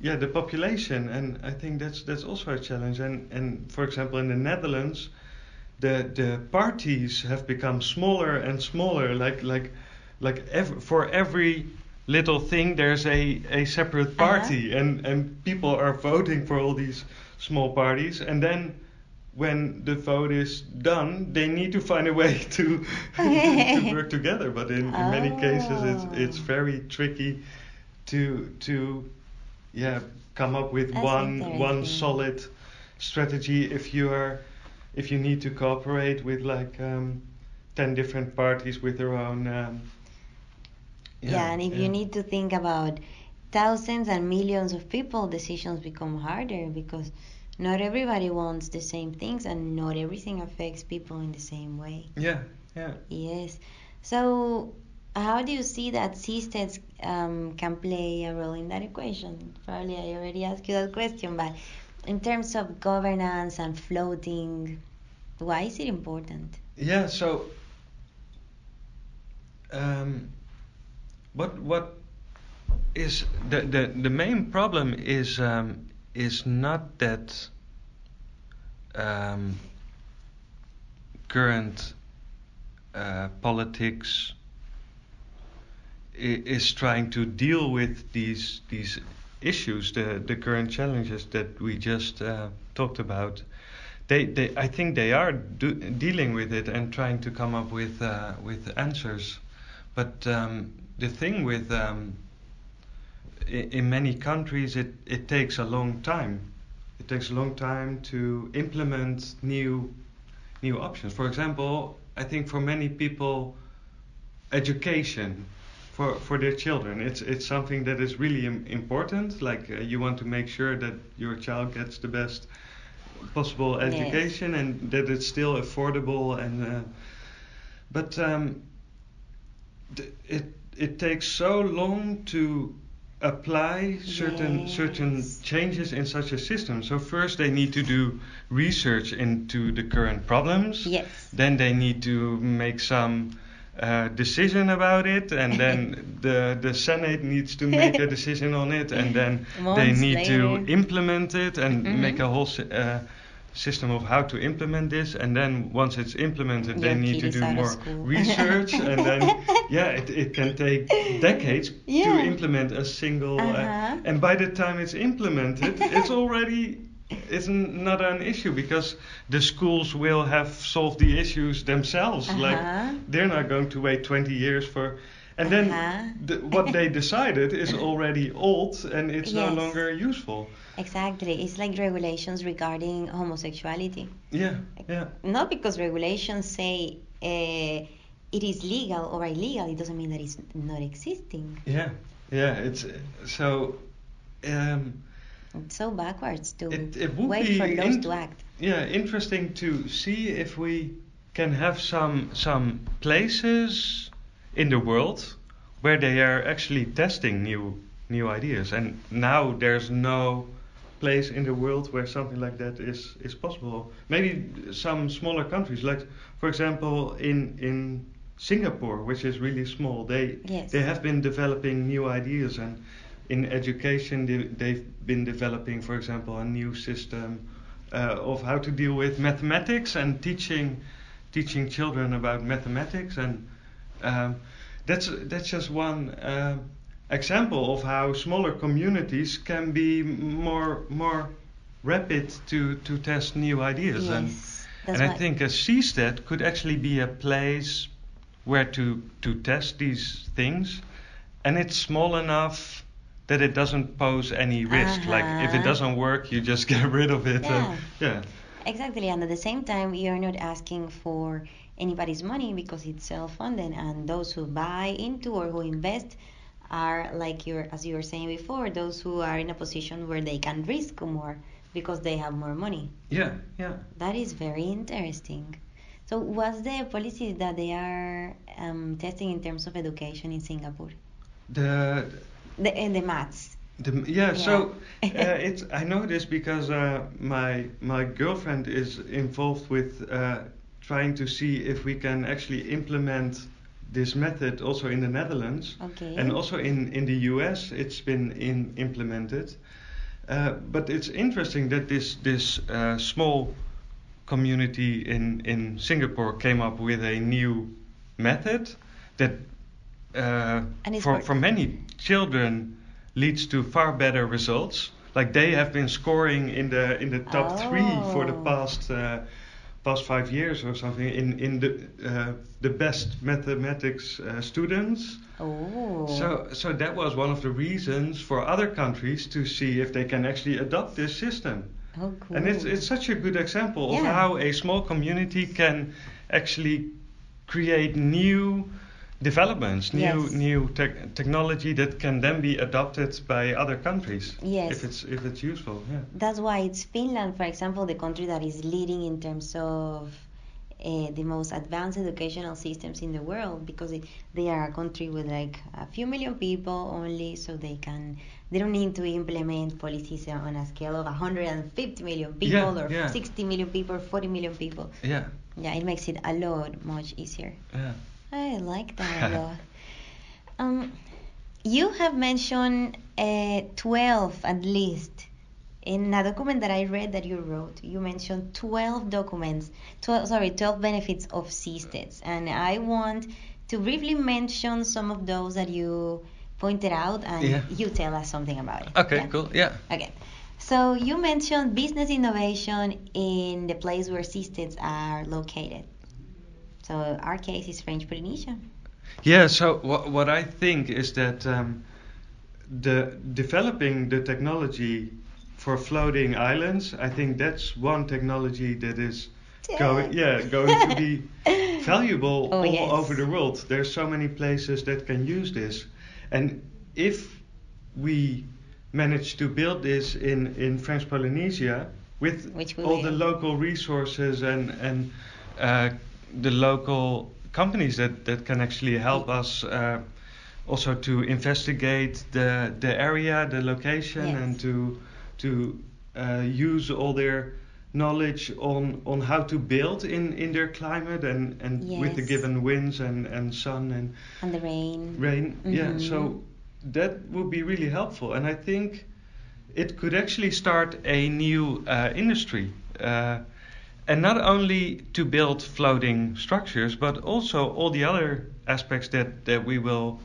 yeah the population, and I think that's that's also a challenge. And and for example, in the Netherlands, the the parties have become smaller and smaller. Like like like ev- for every little thing, there's a a separate party, Uh-huh. and and people are voting for all these small parties, and then. When the vote is done, they need to find a way <laughs> to <laughs> to work together. But in, in many cases, it's Oh. it's very tricky to to yeah come up with That's one one solid strategy if you are if you need to cooperate with like um, ten different parties with their own um, Yeah, and if yeah. you need to think about thousands and millions of people, decisions become harder because not everybody wants the same things and not everything affects people in the same way. yeah yeah Yes. So, how do you see that seasteads um, can play a role in that equation? Probably I already asked you that question, but in terms of governance and floating, why is it important? yeah so um, what what is the, the the main problem is um, is not that um, current uh, politics is trying to deal with these these issues, the the current challenges that we just uh, talked about. They, they, I think they are do, dealing with it and trying to come up with uh, with answers. But um, the thing with um, in many countries, it, it takes a long time. It takes a long time to implement new new options. For example, I think for many people, education for for their children, it's it's something that is really Im- important. Like uh, you want to make sure that your child gets the best possible Yes. education and that it's still affordable and. Uh, but um, th- it it takes so long to apply certain certain changes in such a system. So first they need to do research into the current problems. Yes. Then they need to make some uh, decision about it, and <laughs> then the the Senate needs to make a decision on it, and then <laughs> they Months need to implement it and Mhm. make a whole uh, system of how to implement this. And then once it's implemented, they need to do more <laughs> research, and then yeah, it, it can take decades Yeah. to implement a single. Uh, Uh-huh. and by the time it's implemented, it's already it's n- not an issue because the schools will have solved the issues themselves. Like Uh-huh. they're not going to wait 20 years for. And then Uh-huh. the, what they decided is already old and it's no longer useful. Exactly. It's like regulations regarding homosexuality. Yeah, yeah, Not because regulations say uh, it is legal or illegal, it doesn't mean that it's not existing. yeah, yeah. It's so. Um, It's so backwards to It- it wait for laws in- to act. yeah, interesting to see if we can have some some places in the world where they are actually testing new new ideas. And now there's no place in the world where something like that is is possible. Maybe some smaller countries, like for example in in Singapore, which is really small, they Yes. they have been developing new ideas and in education they, they've been developing, for example, a new system uh, of how to deal with mathematics and teaching teaching children about mathematics and um, that's that's just one um example of how smaller communities can be more more rapid to to test new ideas and Yes. That's and I think a seastead could actually be a place where to to test these things, and it's small enough that it doesn't pose any risk. Like if it Uh-huh. doesn't work, you just <laughs> get rid of it. Yeah. And, yeah. Exactly, and at the same time, you're not asking for anybody's money because it's self-funded, and those who buy into or who invest are like you're, as you were saying before, those who are in a position where they can risk more because they have more money. Yeah. Yeah. That is very interesting. So, what's the policy that they are um, testing in terms of education in Singapore? The The, and the maths. The, yeah, so uh, it's I know this because uh, my my girlfriend is involved with uh, trying to see if we can actually implement this method also in the Netherlands, Okay. and also in in the U.S. It's been in, implemented. Uh, but it's interesting that this this uh, small community in in Singapore came up with a new method that uh, for for many children leads to far better results. Like they have been scoring in the in the top three for the Oh. past uh, past five years or something in in the uh, the best mathematics uh, students. Oh. So so that was one of the reasons for other countries to see if they can actually adopt this system. oh, cool. And it's it's such a good example of how a small community can actually create new developments, new Yes. new tech technology that can then be adopted by other countries. Yes. If it's if it's useful, yeah. That's why it's Finland, for example, the country that is leading in terms of uh, the most advanced educational systems in the world because it, they are a country with like a few million people only, so they can they don't need to implement policies on a scale of 150 million people Yeah, or yeah. 60 million people, 40 million people. Yeah. Yeah, it makes it a lot much easier. Yeah. I like that a <laughs> lot. Um, you have mentioned uh, 12 at least. In a document that I read that you wrote, you mentioned 12 documents, 12, sorry, 12 benefits of seasteads. And I want to briefly mention some of those that you pointed out and Yeah. you tell us something about it. Okay, yeah? cool. Yeah. Okay. So you mentioned business innovation in the place where seasteads are located. So our case is French Polynesia. Yeah, so wha- what I think is that um, the developing the technology for floating islands, I think that's one technology that is going yeah going to be <laughs> valuable Oh, all yes. over the world. There's so many places that can use this, and if we manage to build this in in French Polynesia with all the local resources and and uh, the local companies that that can actually help us. Uh, also to investigate the the area, the location, Yes. and to to uh, use all their knowledge on on how to build in in their climate and and with the given winds and and sun and And the rain. rain. Yeah, Mhm. so that would be really helpful, and I think it could actually start a new uh, industry. Uh, and not only to build floating structures, but also all the other aspects that, that we will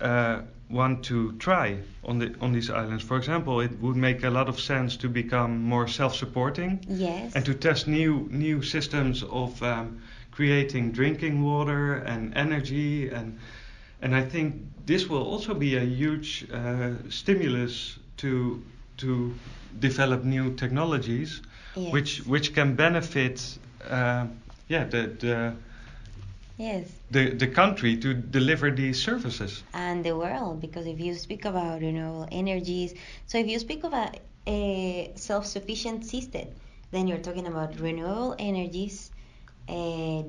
uh, want to try on the on these islands. For example, it would make a lot of sense to become more self-supporting Yes. and to test new new systems of um, creating drinking water and energy and and I think this will also be a huge uh, stimulus to to develop new technologies which which can benefit uh, yeah the, the Yes. the the country to deliver these services. And the world, because if you speak about renewable energies, so if you speak of a, self-sufficient system, then you're talking about renewable energies, uh,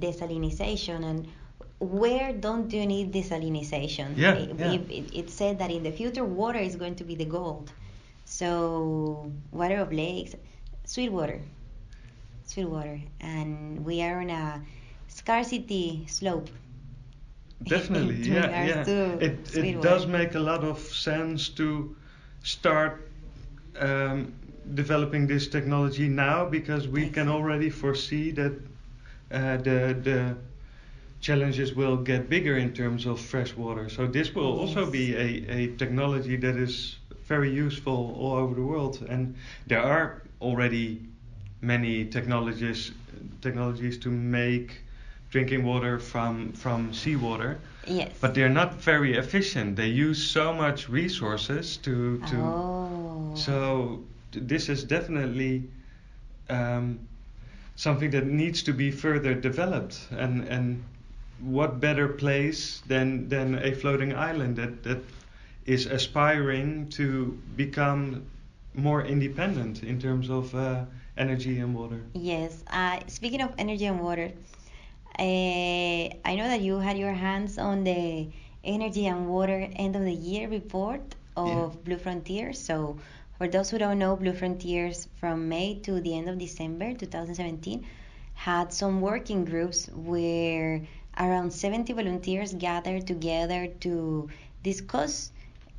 desalinization, and where don't you need desalinization? Yeah, It, yeah. it- it said that in the future, water is going to be the gold. So water of lakes, sweet water, and we are on a scarcity slope. <laughs> Definitely, <laughs> yeah, yeah. It it does make a lot of sense to start um, developing this technology now because we can already foresee that uh, the the challenges will get bigger in terms of fresh water. So this will also Yes. be a, a technology that is very useful all over the world, and there are already many technologies technologies to make drinking water from from seawater Yes. but they're not very efficient they use so much resources to to oh. so this is definitely um, something that needs to be further developed and and what better place than than a floating island that that is aspiring to become more independent in terms of uh, energy and water Yes. Uh, speaking of energy and water, uh, I know that you had your hands on the energy and water end of the year report of Yeah. Blue Frontiers. So, for those who don't know, Blue Frontiers from May to the end of December 2017 had some working groups where around 70 volunteers gathered together to discuss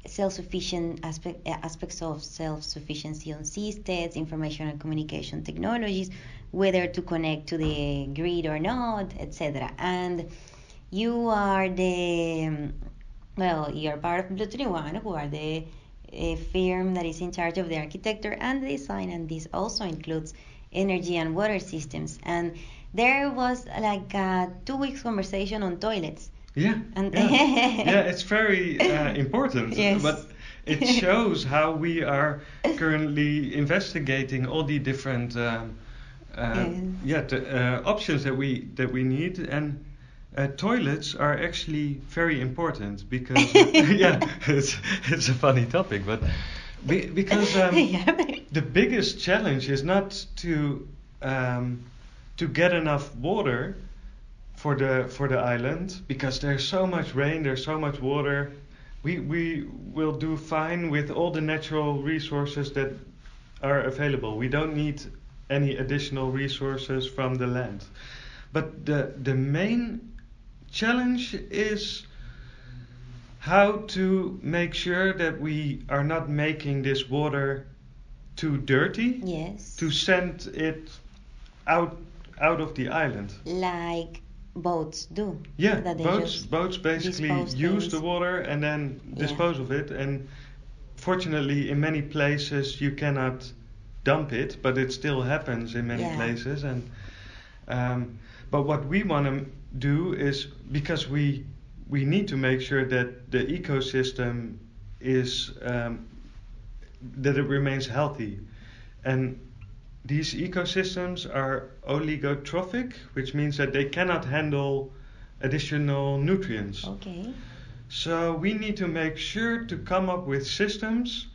self-sufficient aspect, aspects of self-sufficiency on seasteads, information and communication technologies, whether to connect to the grid or not, etc. And you are the well, you're part of Blue 21, who are the uh, firm that is in charge of the architecture and the design, and this also includes energy and water systems. And there was like a two weeks conversation on toilets. Yeah. And yeah. <laughs> yeah, it's very uh, important. <laughs> Yes. But it <laughs> shows how we are currently investigating all the different um, uh, yeah, the, uh, options that we that we need and. Uh, toilets are actually very important because yeah, it's it's a funny topic, but be, because um, the biggest challenge is not to um, to get enough water for the for the island because there's so much rain, there's so much water. We we will do fine with all the natural resources that are available. We don't need any additional resources from the land. But the the main challenge is how to make sure that we are not making this water too dirty yes to send it out out of the island like boats do yeah that boats boats basically use things. the water and then Yeah. dispose of it and fortunately in many places you cannot dump it but it still happens in many Yeah. places and um, but what we want to do is because we we need to make sure that the ecosystem is um, that it remains healthy and these ecosystems are oligotrophic which means that they cannot handle additional nutrients. Okay. So we need to make sure to come up with systems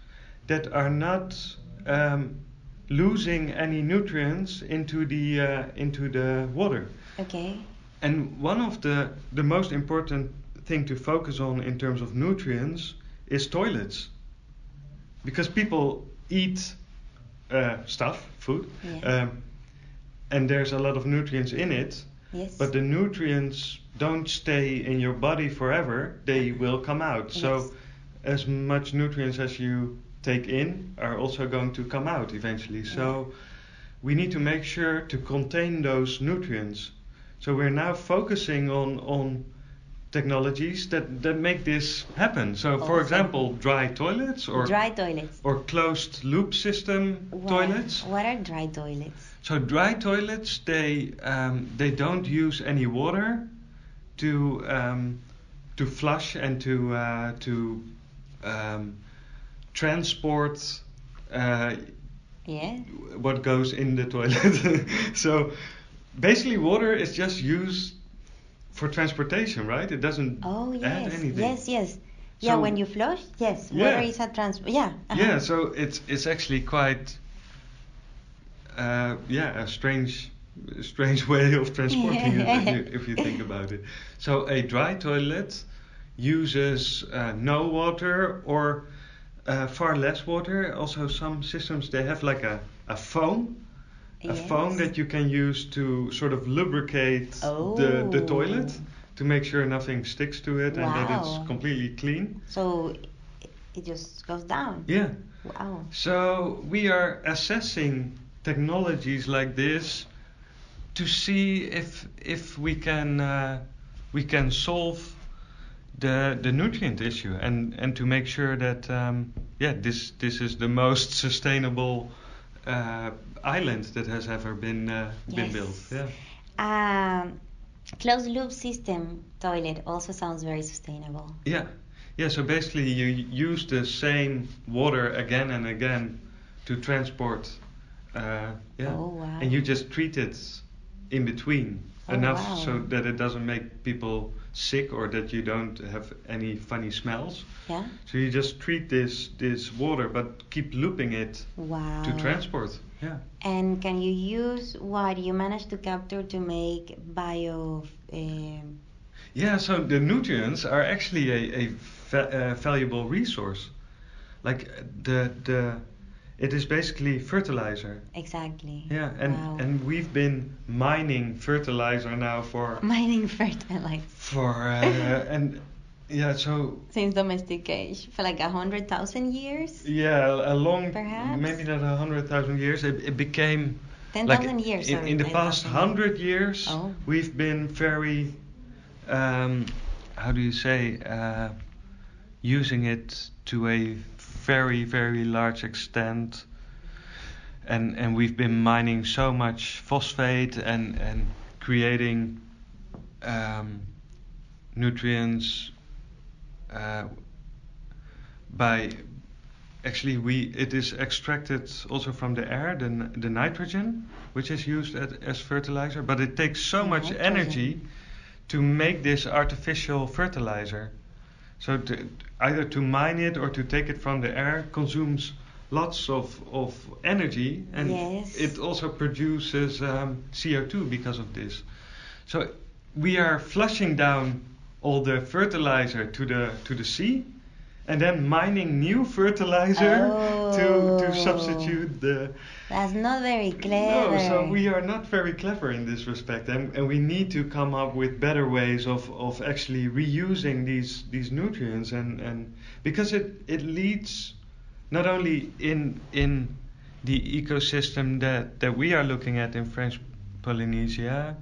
that are not um, losing any nutrients into the uh, into the water. okay. And one of the the most important thing to focus on in terms of nutrients is toilets, because people eat uh, stuff, food, um, and there's a lot of nutrients in it. yes But the nutrients don't stay in your body forever, they will come out. So, Yes. as much nutrients as you take in are also going to come out eventually. So, we need to make sure to contain those nutrients. So, we're now focusing on, on technologies that, that make this happen. So, for example, dry toilets or, dry toilets or closed loop system What- toilets. what are dry toilets So dry toilets, they um, they don't use any water to um, to flush and to uh, to um, transport uh, yeah what goes in the toilet. <laughs> so basically, water is just used for transportation, right? It doesn't oh add yes anything. yes yes yeah when you flush yes Yeah. water is a trans yeah uh-huh. Yeah, so it's it's actually quite uh, yeah a strange strange <laughs> way of transporting it if you, <laughs> if you think about it. So a dry toilet uses uh, no water or uh, far less water. Also, some systems they have like a, a foam. A foam that you can use to sort of lubricate the, the Oh. toilet to make sure nothing sticks to it and that it's completely clean. so it- it just goes down Yeah. wow So we are assessing technologies like this to see if if we can uh, we can solve the the nutrient issue and and to make sure that um, yeah this this is the most sustainable uh, island that has ever been uh, been Yes. built. Yeah. um, closed loop system toilet also sounds very sustainable Yeah, yeah. So basically, you use the same water again and again to transport. Uh, yeah, Oh, wow. and you just treat it in between Oh, enough wow. so that it doesn't make people sick or that you don't have any funny smells. yeah So you just treat this this water, but keep looping it wow to transport. Yeah. And can you use what you managed to capture to make bio? Um, Yeah, so the nutrients are actually a, a va- uh, valuable resource. Like uh, the the it is basically fertilizer. Exactly. Yeah, and Wow. and we've been mining fertilizer now for <laughs> Mining fertilizer for uh, and yeah, so since domestication for like a hundred thousand years, yeah, a, long Perhaps? maybe not a hundred thousand years. It, it became ten like thousand years. in, sorry, in the past hundred years. Oh. We've been very, um, how do you say, uh, using it to a very very large extent. And, and we've been mining so much phosphate and, and creating um, nutrients uh, by actually we it is extracted also from the air the, the nitrogen which is used at, as fertilizer but it takes so much energy to make this artificial fertilizer so to, either to mine it or to take it from the air consumes lots of, of energy and Yes. it also produces um, CO2 because of this so we are flushing down all the fertilizer to the to the sea and then mining new fertilizer to to Oh. substitute the That's not very clever. no so we are not very clever in this respect and, and we need to come up with better ways of, of actually reusing these these nutrients and, and because it it leads not only in in the ecosystem that, that we are looking at in French Polynesia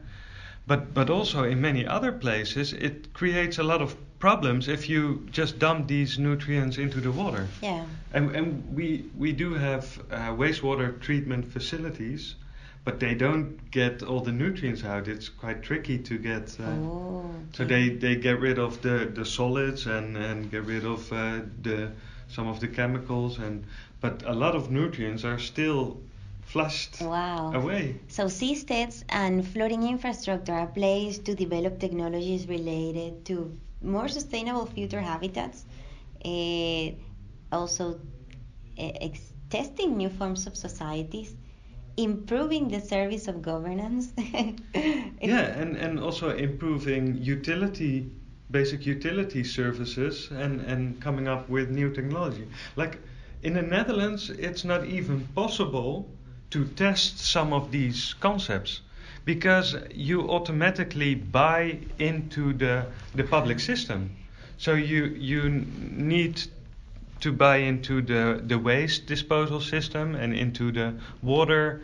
but but also in many other places it creates a lot of problems if you just dump these nutrients into the water Yeah. and, and we we do have uh, wastewater treatment facilities but they don't get all the nutrients out it's quite tricky to get uh, oh. so they, they get rid of the, the solids and, and get rid of uh, the some of the chemicals and but a lot of nutrients are still flushed Wow. away So seasteads and floating infrastructure are placed to develop technologies related to more sustainable future habitats. eh, also, eh, ex- testing new forms of societies, improving the service of governance. <laughs> yeah and, and also improving utility basic utility services and, and coming up with new technology like in the netherlands it's not even possible to test some of these concepts because you automatically buy into the, the public system. So you you need to buy into the, the waste disposal system and into the water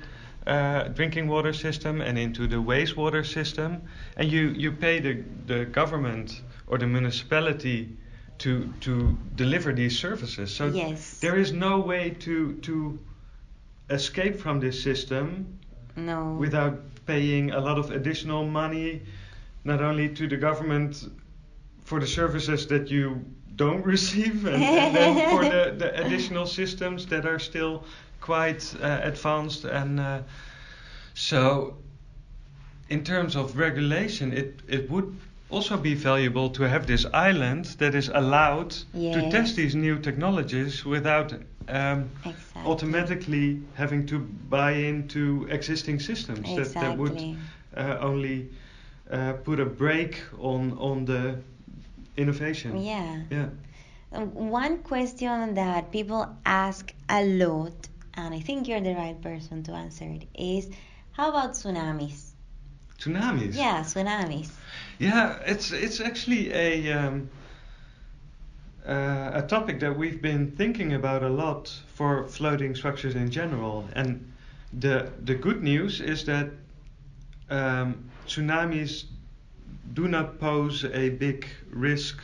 uh, drinking water system and into the wastewater system. And you, you pay the, the government or the municipality to to deliver these services. So Yes. there is no way to to escape from this system no. without paying a lot of additional money, not only to the government for the services that you don't <laughs> receive, and, and then for the, the additional systems that are still quite uh, advanced. And uh, so, in terms of regulation, it, it would also be valuable to have this island that is allowed to test these new technologies without um, Exactly. automatically having to buy into existing systems that, that would uh, only uh, put a brake on on the innovation. Yeah. Yeah. One question that people ask a lot, and I think you're the right person to answer it, is how about tsunamis? Tsunamis. Yeah, tsunamis. Yeah, it's it's actually a um, uh, a topic that we've been thinking about a lot for floating structures in general. And the the good news is that um, tsunamis do not pose a big risk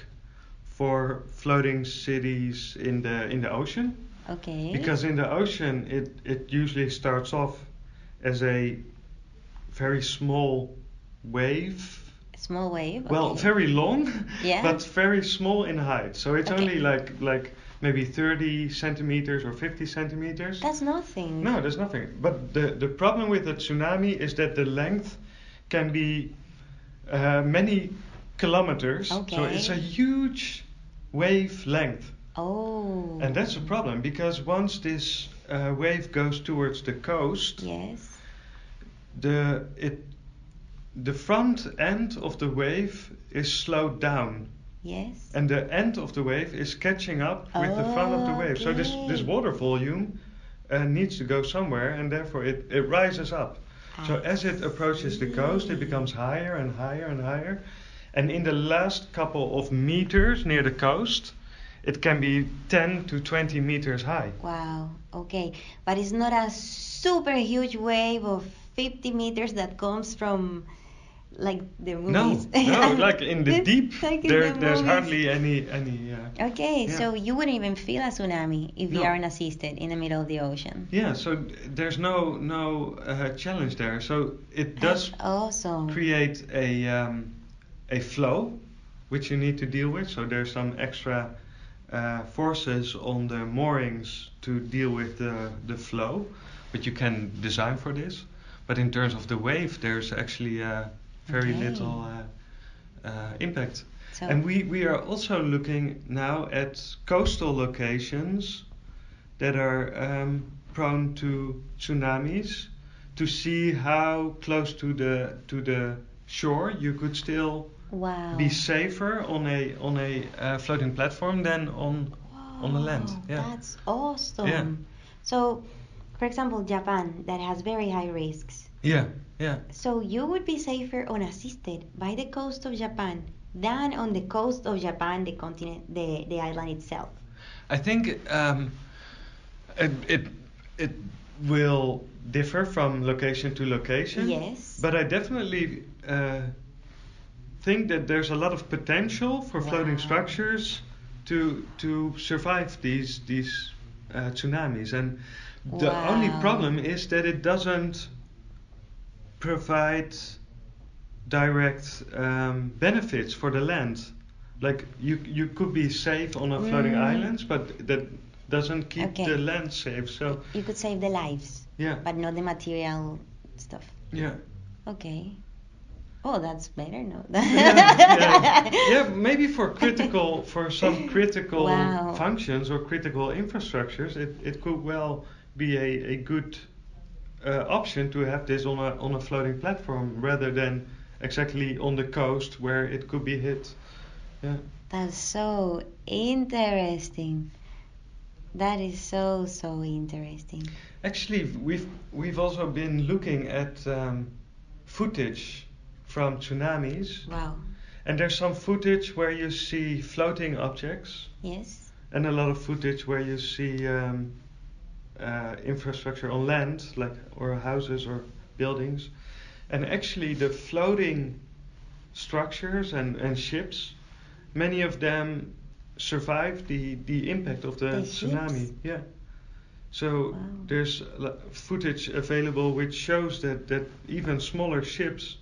for floating cities in the in the ocean. Okay. Because in the ocean, it, it usually starts off as a very small wave. Small wave. Well, very long, Yeah. but very small in height. So it's Okay. only like like maybe 30 centimeters or 50 centimeters. That's nothing. No, there's nothing. But the, the problem with the tsunami is that the length can be uh, many kilometers. Okay. So it's a huge wave length. Oh. And that's a problem because once this uh, wave goes towards the coast, Yes. the it the front end of the wave is slowed down, Yes. and the end of the wave is catching up with the front of the wave. So this this water volume uh, needs to go somewhere, and therefore it, it rises up. So as it approaches the coast, it becomes higher and higher and higher. And in the last couple of meters near the coast, it can be 10 to 20 meters high. Wow. Okay, but it's not a super huge wave of 50 meters that comes from like the movies. no, no, like in the <laughs> deep, like in there, the there's hardly any any. Uh, Okay, Yeah. so you wouldn't even feel a tsunami if you are on a seastead in the middle of the ocean. yeah, so there's no no uh, challenge there. So it does That's awesome. create a um, a flow, which you need to deal with. So there's some extra uh, forces on the moorings to deal with the the flow, but you can design for this. But in terms of the wave, there's actually uh, very Okay. little uh, uh, impact. So, And we, we are also looking now at coastal locations that are um, prone to tsunamis to see how close to the to the shore you could still wow. be safer on a on a uh, floating platform than on on the land, yeah. That's awesome. Yeah. So, for example, Japan that has very high risks. Yeah yeah So you would be safer on a seastead by the coast of Japan than on the coast of Japan, the continent, the, the island itself. I think um, it, it it will differ from location to location. Yes. But I definitely uh, think that there's a lot of potential for floating Wow. structures to to survive these these uh, tsunamis. And the only problem is that it doesn't provide direct um, benefits for the land. Like you you could be safe on a floating Mm. islands, but that doesn't keep Okay. the land safe. So you could save the lives, yeah, but not the material stuff. yeah. Okay. Oh, that's better. No. yeah, <laughs> yeah. Yeah, maybe for critical, for some <laughs> critical Wow. functions or critical infrastructures, it, it could well be a, a good uh, option to have this on a on a floating platform rather than exactly on the coast where it could be hit. Yeah. That's so interesting. That is so so interesting. Actually, we've we've also been looking at um, footage from tsunamis, Wow. and there's some footage where you see floating objects. Yes. and a lot of footage where you see um, uh, infrastructure on land, like or houses or buildings, and actually the floating structures and, and ships, many of them survive the, the impact of the, The tsunami. ships? Yeah. So Wow. there's footage available which shows that, that even smaller ships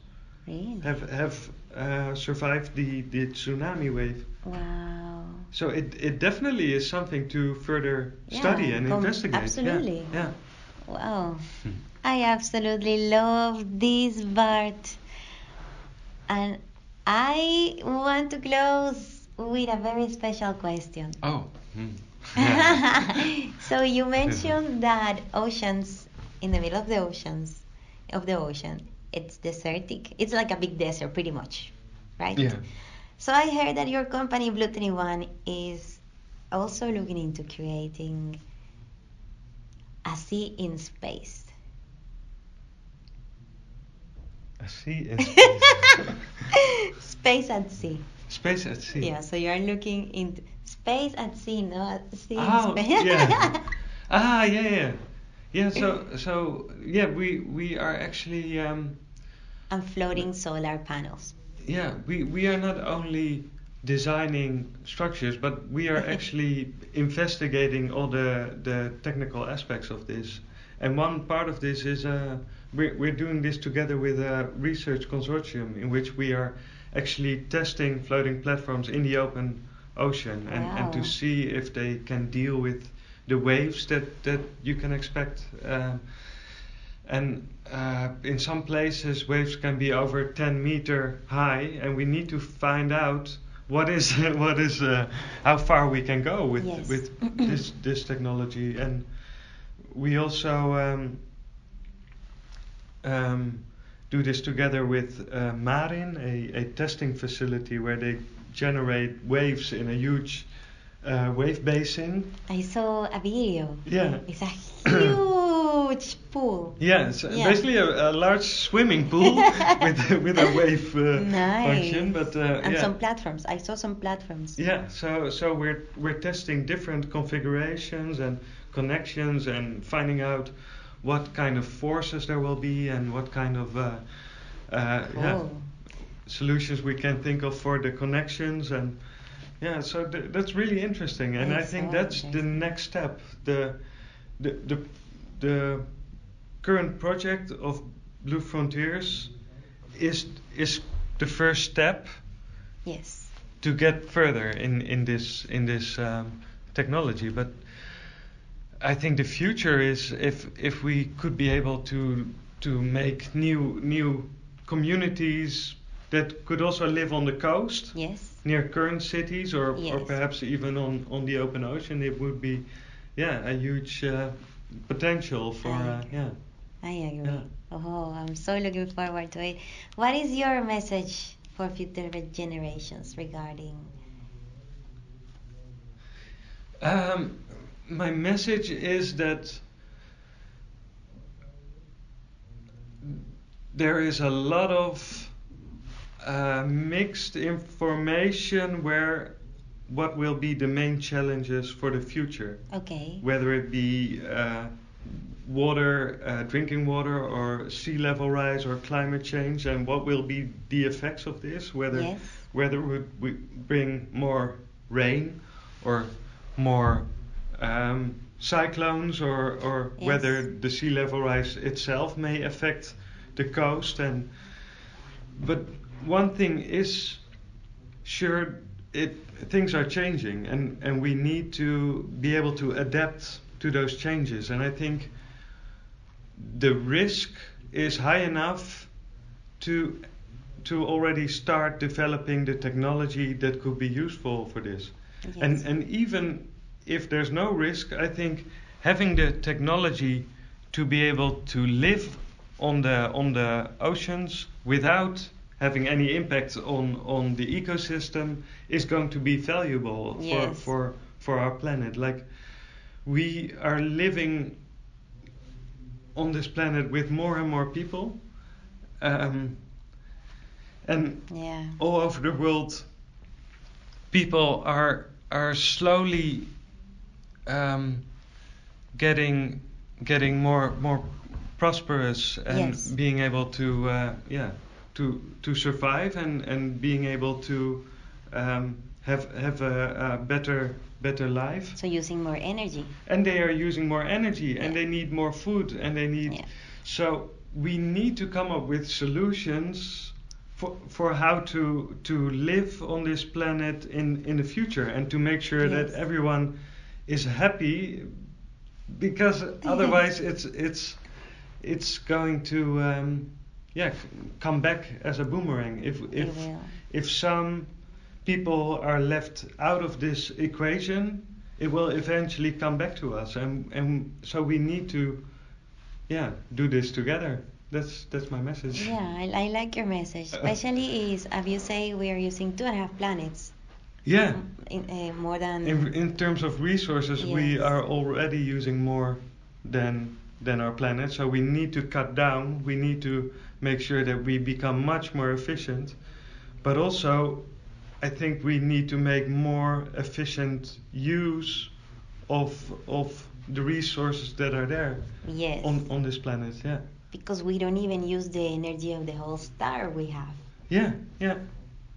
Really. have have uh, survived the, the tsunami wave. Wow. So it, it definitely is something to further study and com- investigate. Yeah, absolutely. Yeah. Wow. Hmm. I absolutely love this part. And I want to close with a very special question. Oh. hmm. Yeah. <laughs> so you mentioned <laughs> that oceans in the middle of the oceans of the ocean it's desertic it's like a big desert pretty much right yeah. so i heard that your company blue 21 is also looking into creating a sea in space A sea in <laughs> space. space at sea space at sea. yeah so you're looking into space at sea not sea Oh, in space yeah. <laughs> Ah, yeah, yeah. Yeah, so so yeah, we we are actually um, and floating solar panels yeah, we we are not only designing structures, but we are <laughs> actually investigating all the the technical aspects of this. And one part of this is uh, we're we're doing this together with a research consortium in which we are actually testing floating platforms in the open ocean and, and to see if they can deal with the waves that that you can expect. Um, and uh, in some places waves can be over 10 meter high and we need to find out what is <laughs> what is uh, how far we can go with Yes. with <clears throat> this this technology and we also um, um, do this together with uh, Marin a, a testing facility where they generate waves in a huge uh, wave basin I saw a video. Yeah. It's a <clears throat> huge pool. Yeah, it's Yeah. basically a, a large swimming pool <laughs> with with a wave uh, Nice. function. But uh, and yeah. some platforms. I saw some platforms. Yeah, so so we're we're testing different configurations and connections and finding out what kind of forces there will be and what kind of uh, uh, yeah, solutions we can think of for the connections and yeah, so th- that's really interesting and I think that's the next step. The the the the current project of Blue Frontiers is is the first step Yes. to get further in in this in this um, technology. But I think the future is if if we could be able to to make new new communities that could also live on the coast Yes. Near current cities or or perhaps even on on the open ocean. It would be yeah a huge uh, potential for uh, yeah. I agree. Yeah. Oh, I'm so looking forward to it. What is your message for future generations regarding? Um, my message is that there is a lot of uh, mixed information where what will be the main challenges for the future, Okay. whether it be uh, water, uh, drinking water, or sea level rise or climate change, and what will be the effects of this, whether Yes. whether would we bring more rain or more um, cyclones or, or Yes. whether the sea level rise itself may affect the coast and but one thing is sure it things are changing and, and we need to be able to adapt to those changes and I think the risk is high enough to to already start developing the technology that could be useful for this. Yes. And and even if there's no risk, I think having the technology to be able to live on the on the oceans without having any impact on on the ecosystem is going to be valuable for for for our planet. Like we are living on this planet with more and more people. Um, and yeah. all over the world, people are are slowly um, getting getting more more prosperous and Yes. being able to uh, yeah to to survive and and being able to um, have have a, a better better life So using more energy. and they are using more energy and they need more food and they need Yeah. so we need to come up with solutions for for how to to live on this planet in in the future and to make sure Yes. that everyone is happy because <laughs> otherwise it's it's it's going to um, yeah come back as a boomerang if if if some people are left out of this equation, it will eventually come back to us, and and so we need to, yeah, do this together. That's that's my message. Yeah, I, I like your message. Especially is, as you say, we are using two and a half planets. Yeah. In, uh, more than. In in terms of resources, we are already using more than than our planet, so we need to cut down. We need to make sure that we become much more efficient, but also. I think we need to make more efficient use of of the resources that are there yes. on on this planet. Yeah, because we don't even use the energy of the whole star we have. yeah, yeah.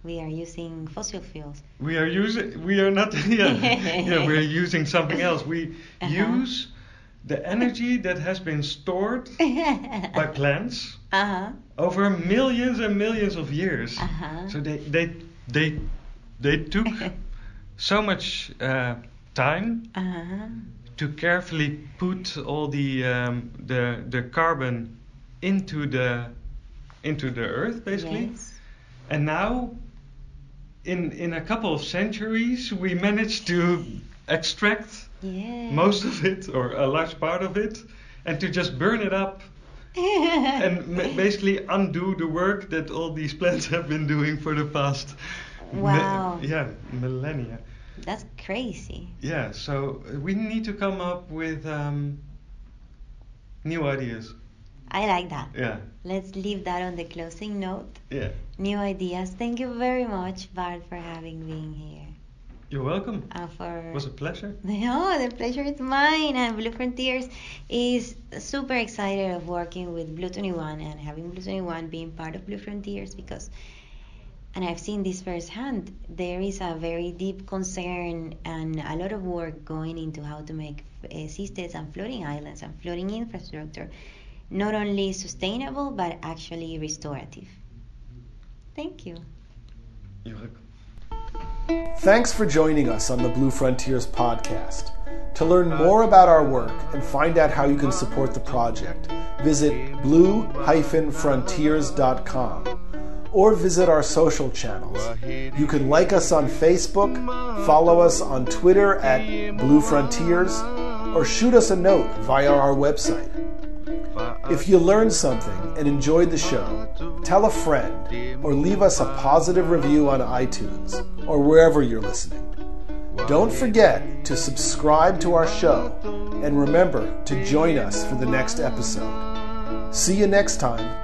We are using fossil fuels. We are using. We are not. <laughs> Yeah, <laughs> yeah. We're using something else. We Uh-huh. use the energy that has been stored <laughs> by plants Uh huh. over millions and millions of years. Uh huh. So they they they they took <laughs> so much uh, time Uh huh. to carefully put all the um, the the carbon into the into the earth basically Yes. and now in in a couple of centuries we managed to extract Yeah. most of it or a large part of it and to just burn it up <laughs> and basically undo the work that all these plants have been doing for the past Wow. yeah millennia That's crazy. yeah so uh, we need to come up with um, new ideas. I like that. Yeah, Let's leave that on the closing note. yeah. New ideas. Thank you very much, Bart, for having been here. You're welcome. And for It was a pleasure. <laughs> No, the pleasure is mine. And Blue Frontiers is super excited of working with Blue 21 and having Blue 21 being part of Blue Frontiers because, and I've seen this firsthand, there is a very deep concern and a lot of work going into how to make uh, seasteads and floating islands and floating infrastructure not only sustainable but actually restorative. Thank you. You're welcome. Thanks for joining us on the Blue Frontiers podcast. To learn more about our work and find out how you can support the project, visit blue-frontiers.com or visit our social channels. You can like us on Facebook, follow us on Twitter at Blue Frontiers, or shoot us a note via our website. If you learned something and enjoyed the show, tell a friend or leave us a positive review on iTunes or wherever you're listening. Don't forget to subscribe to our show and remember to join us for the next episode. See you next time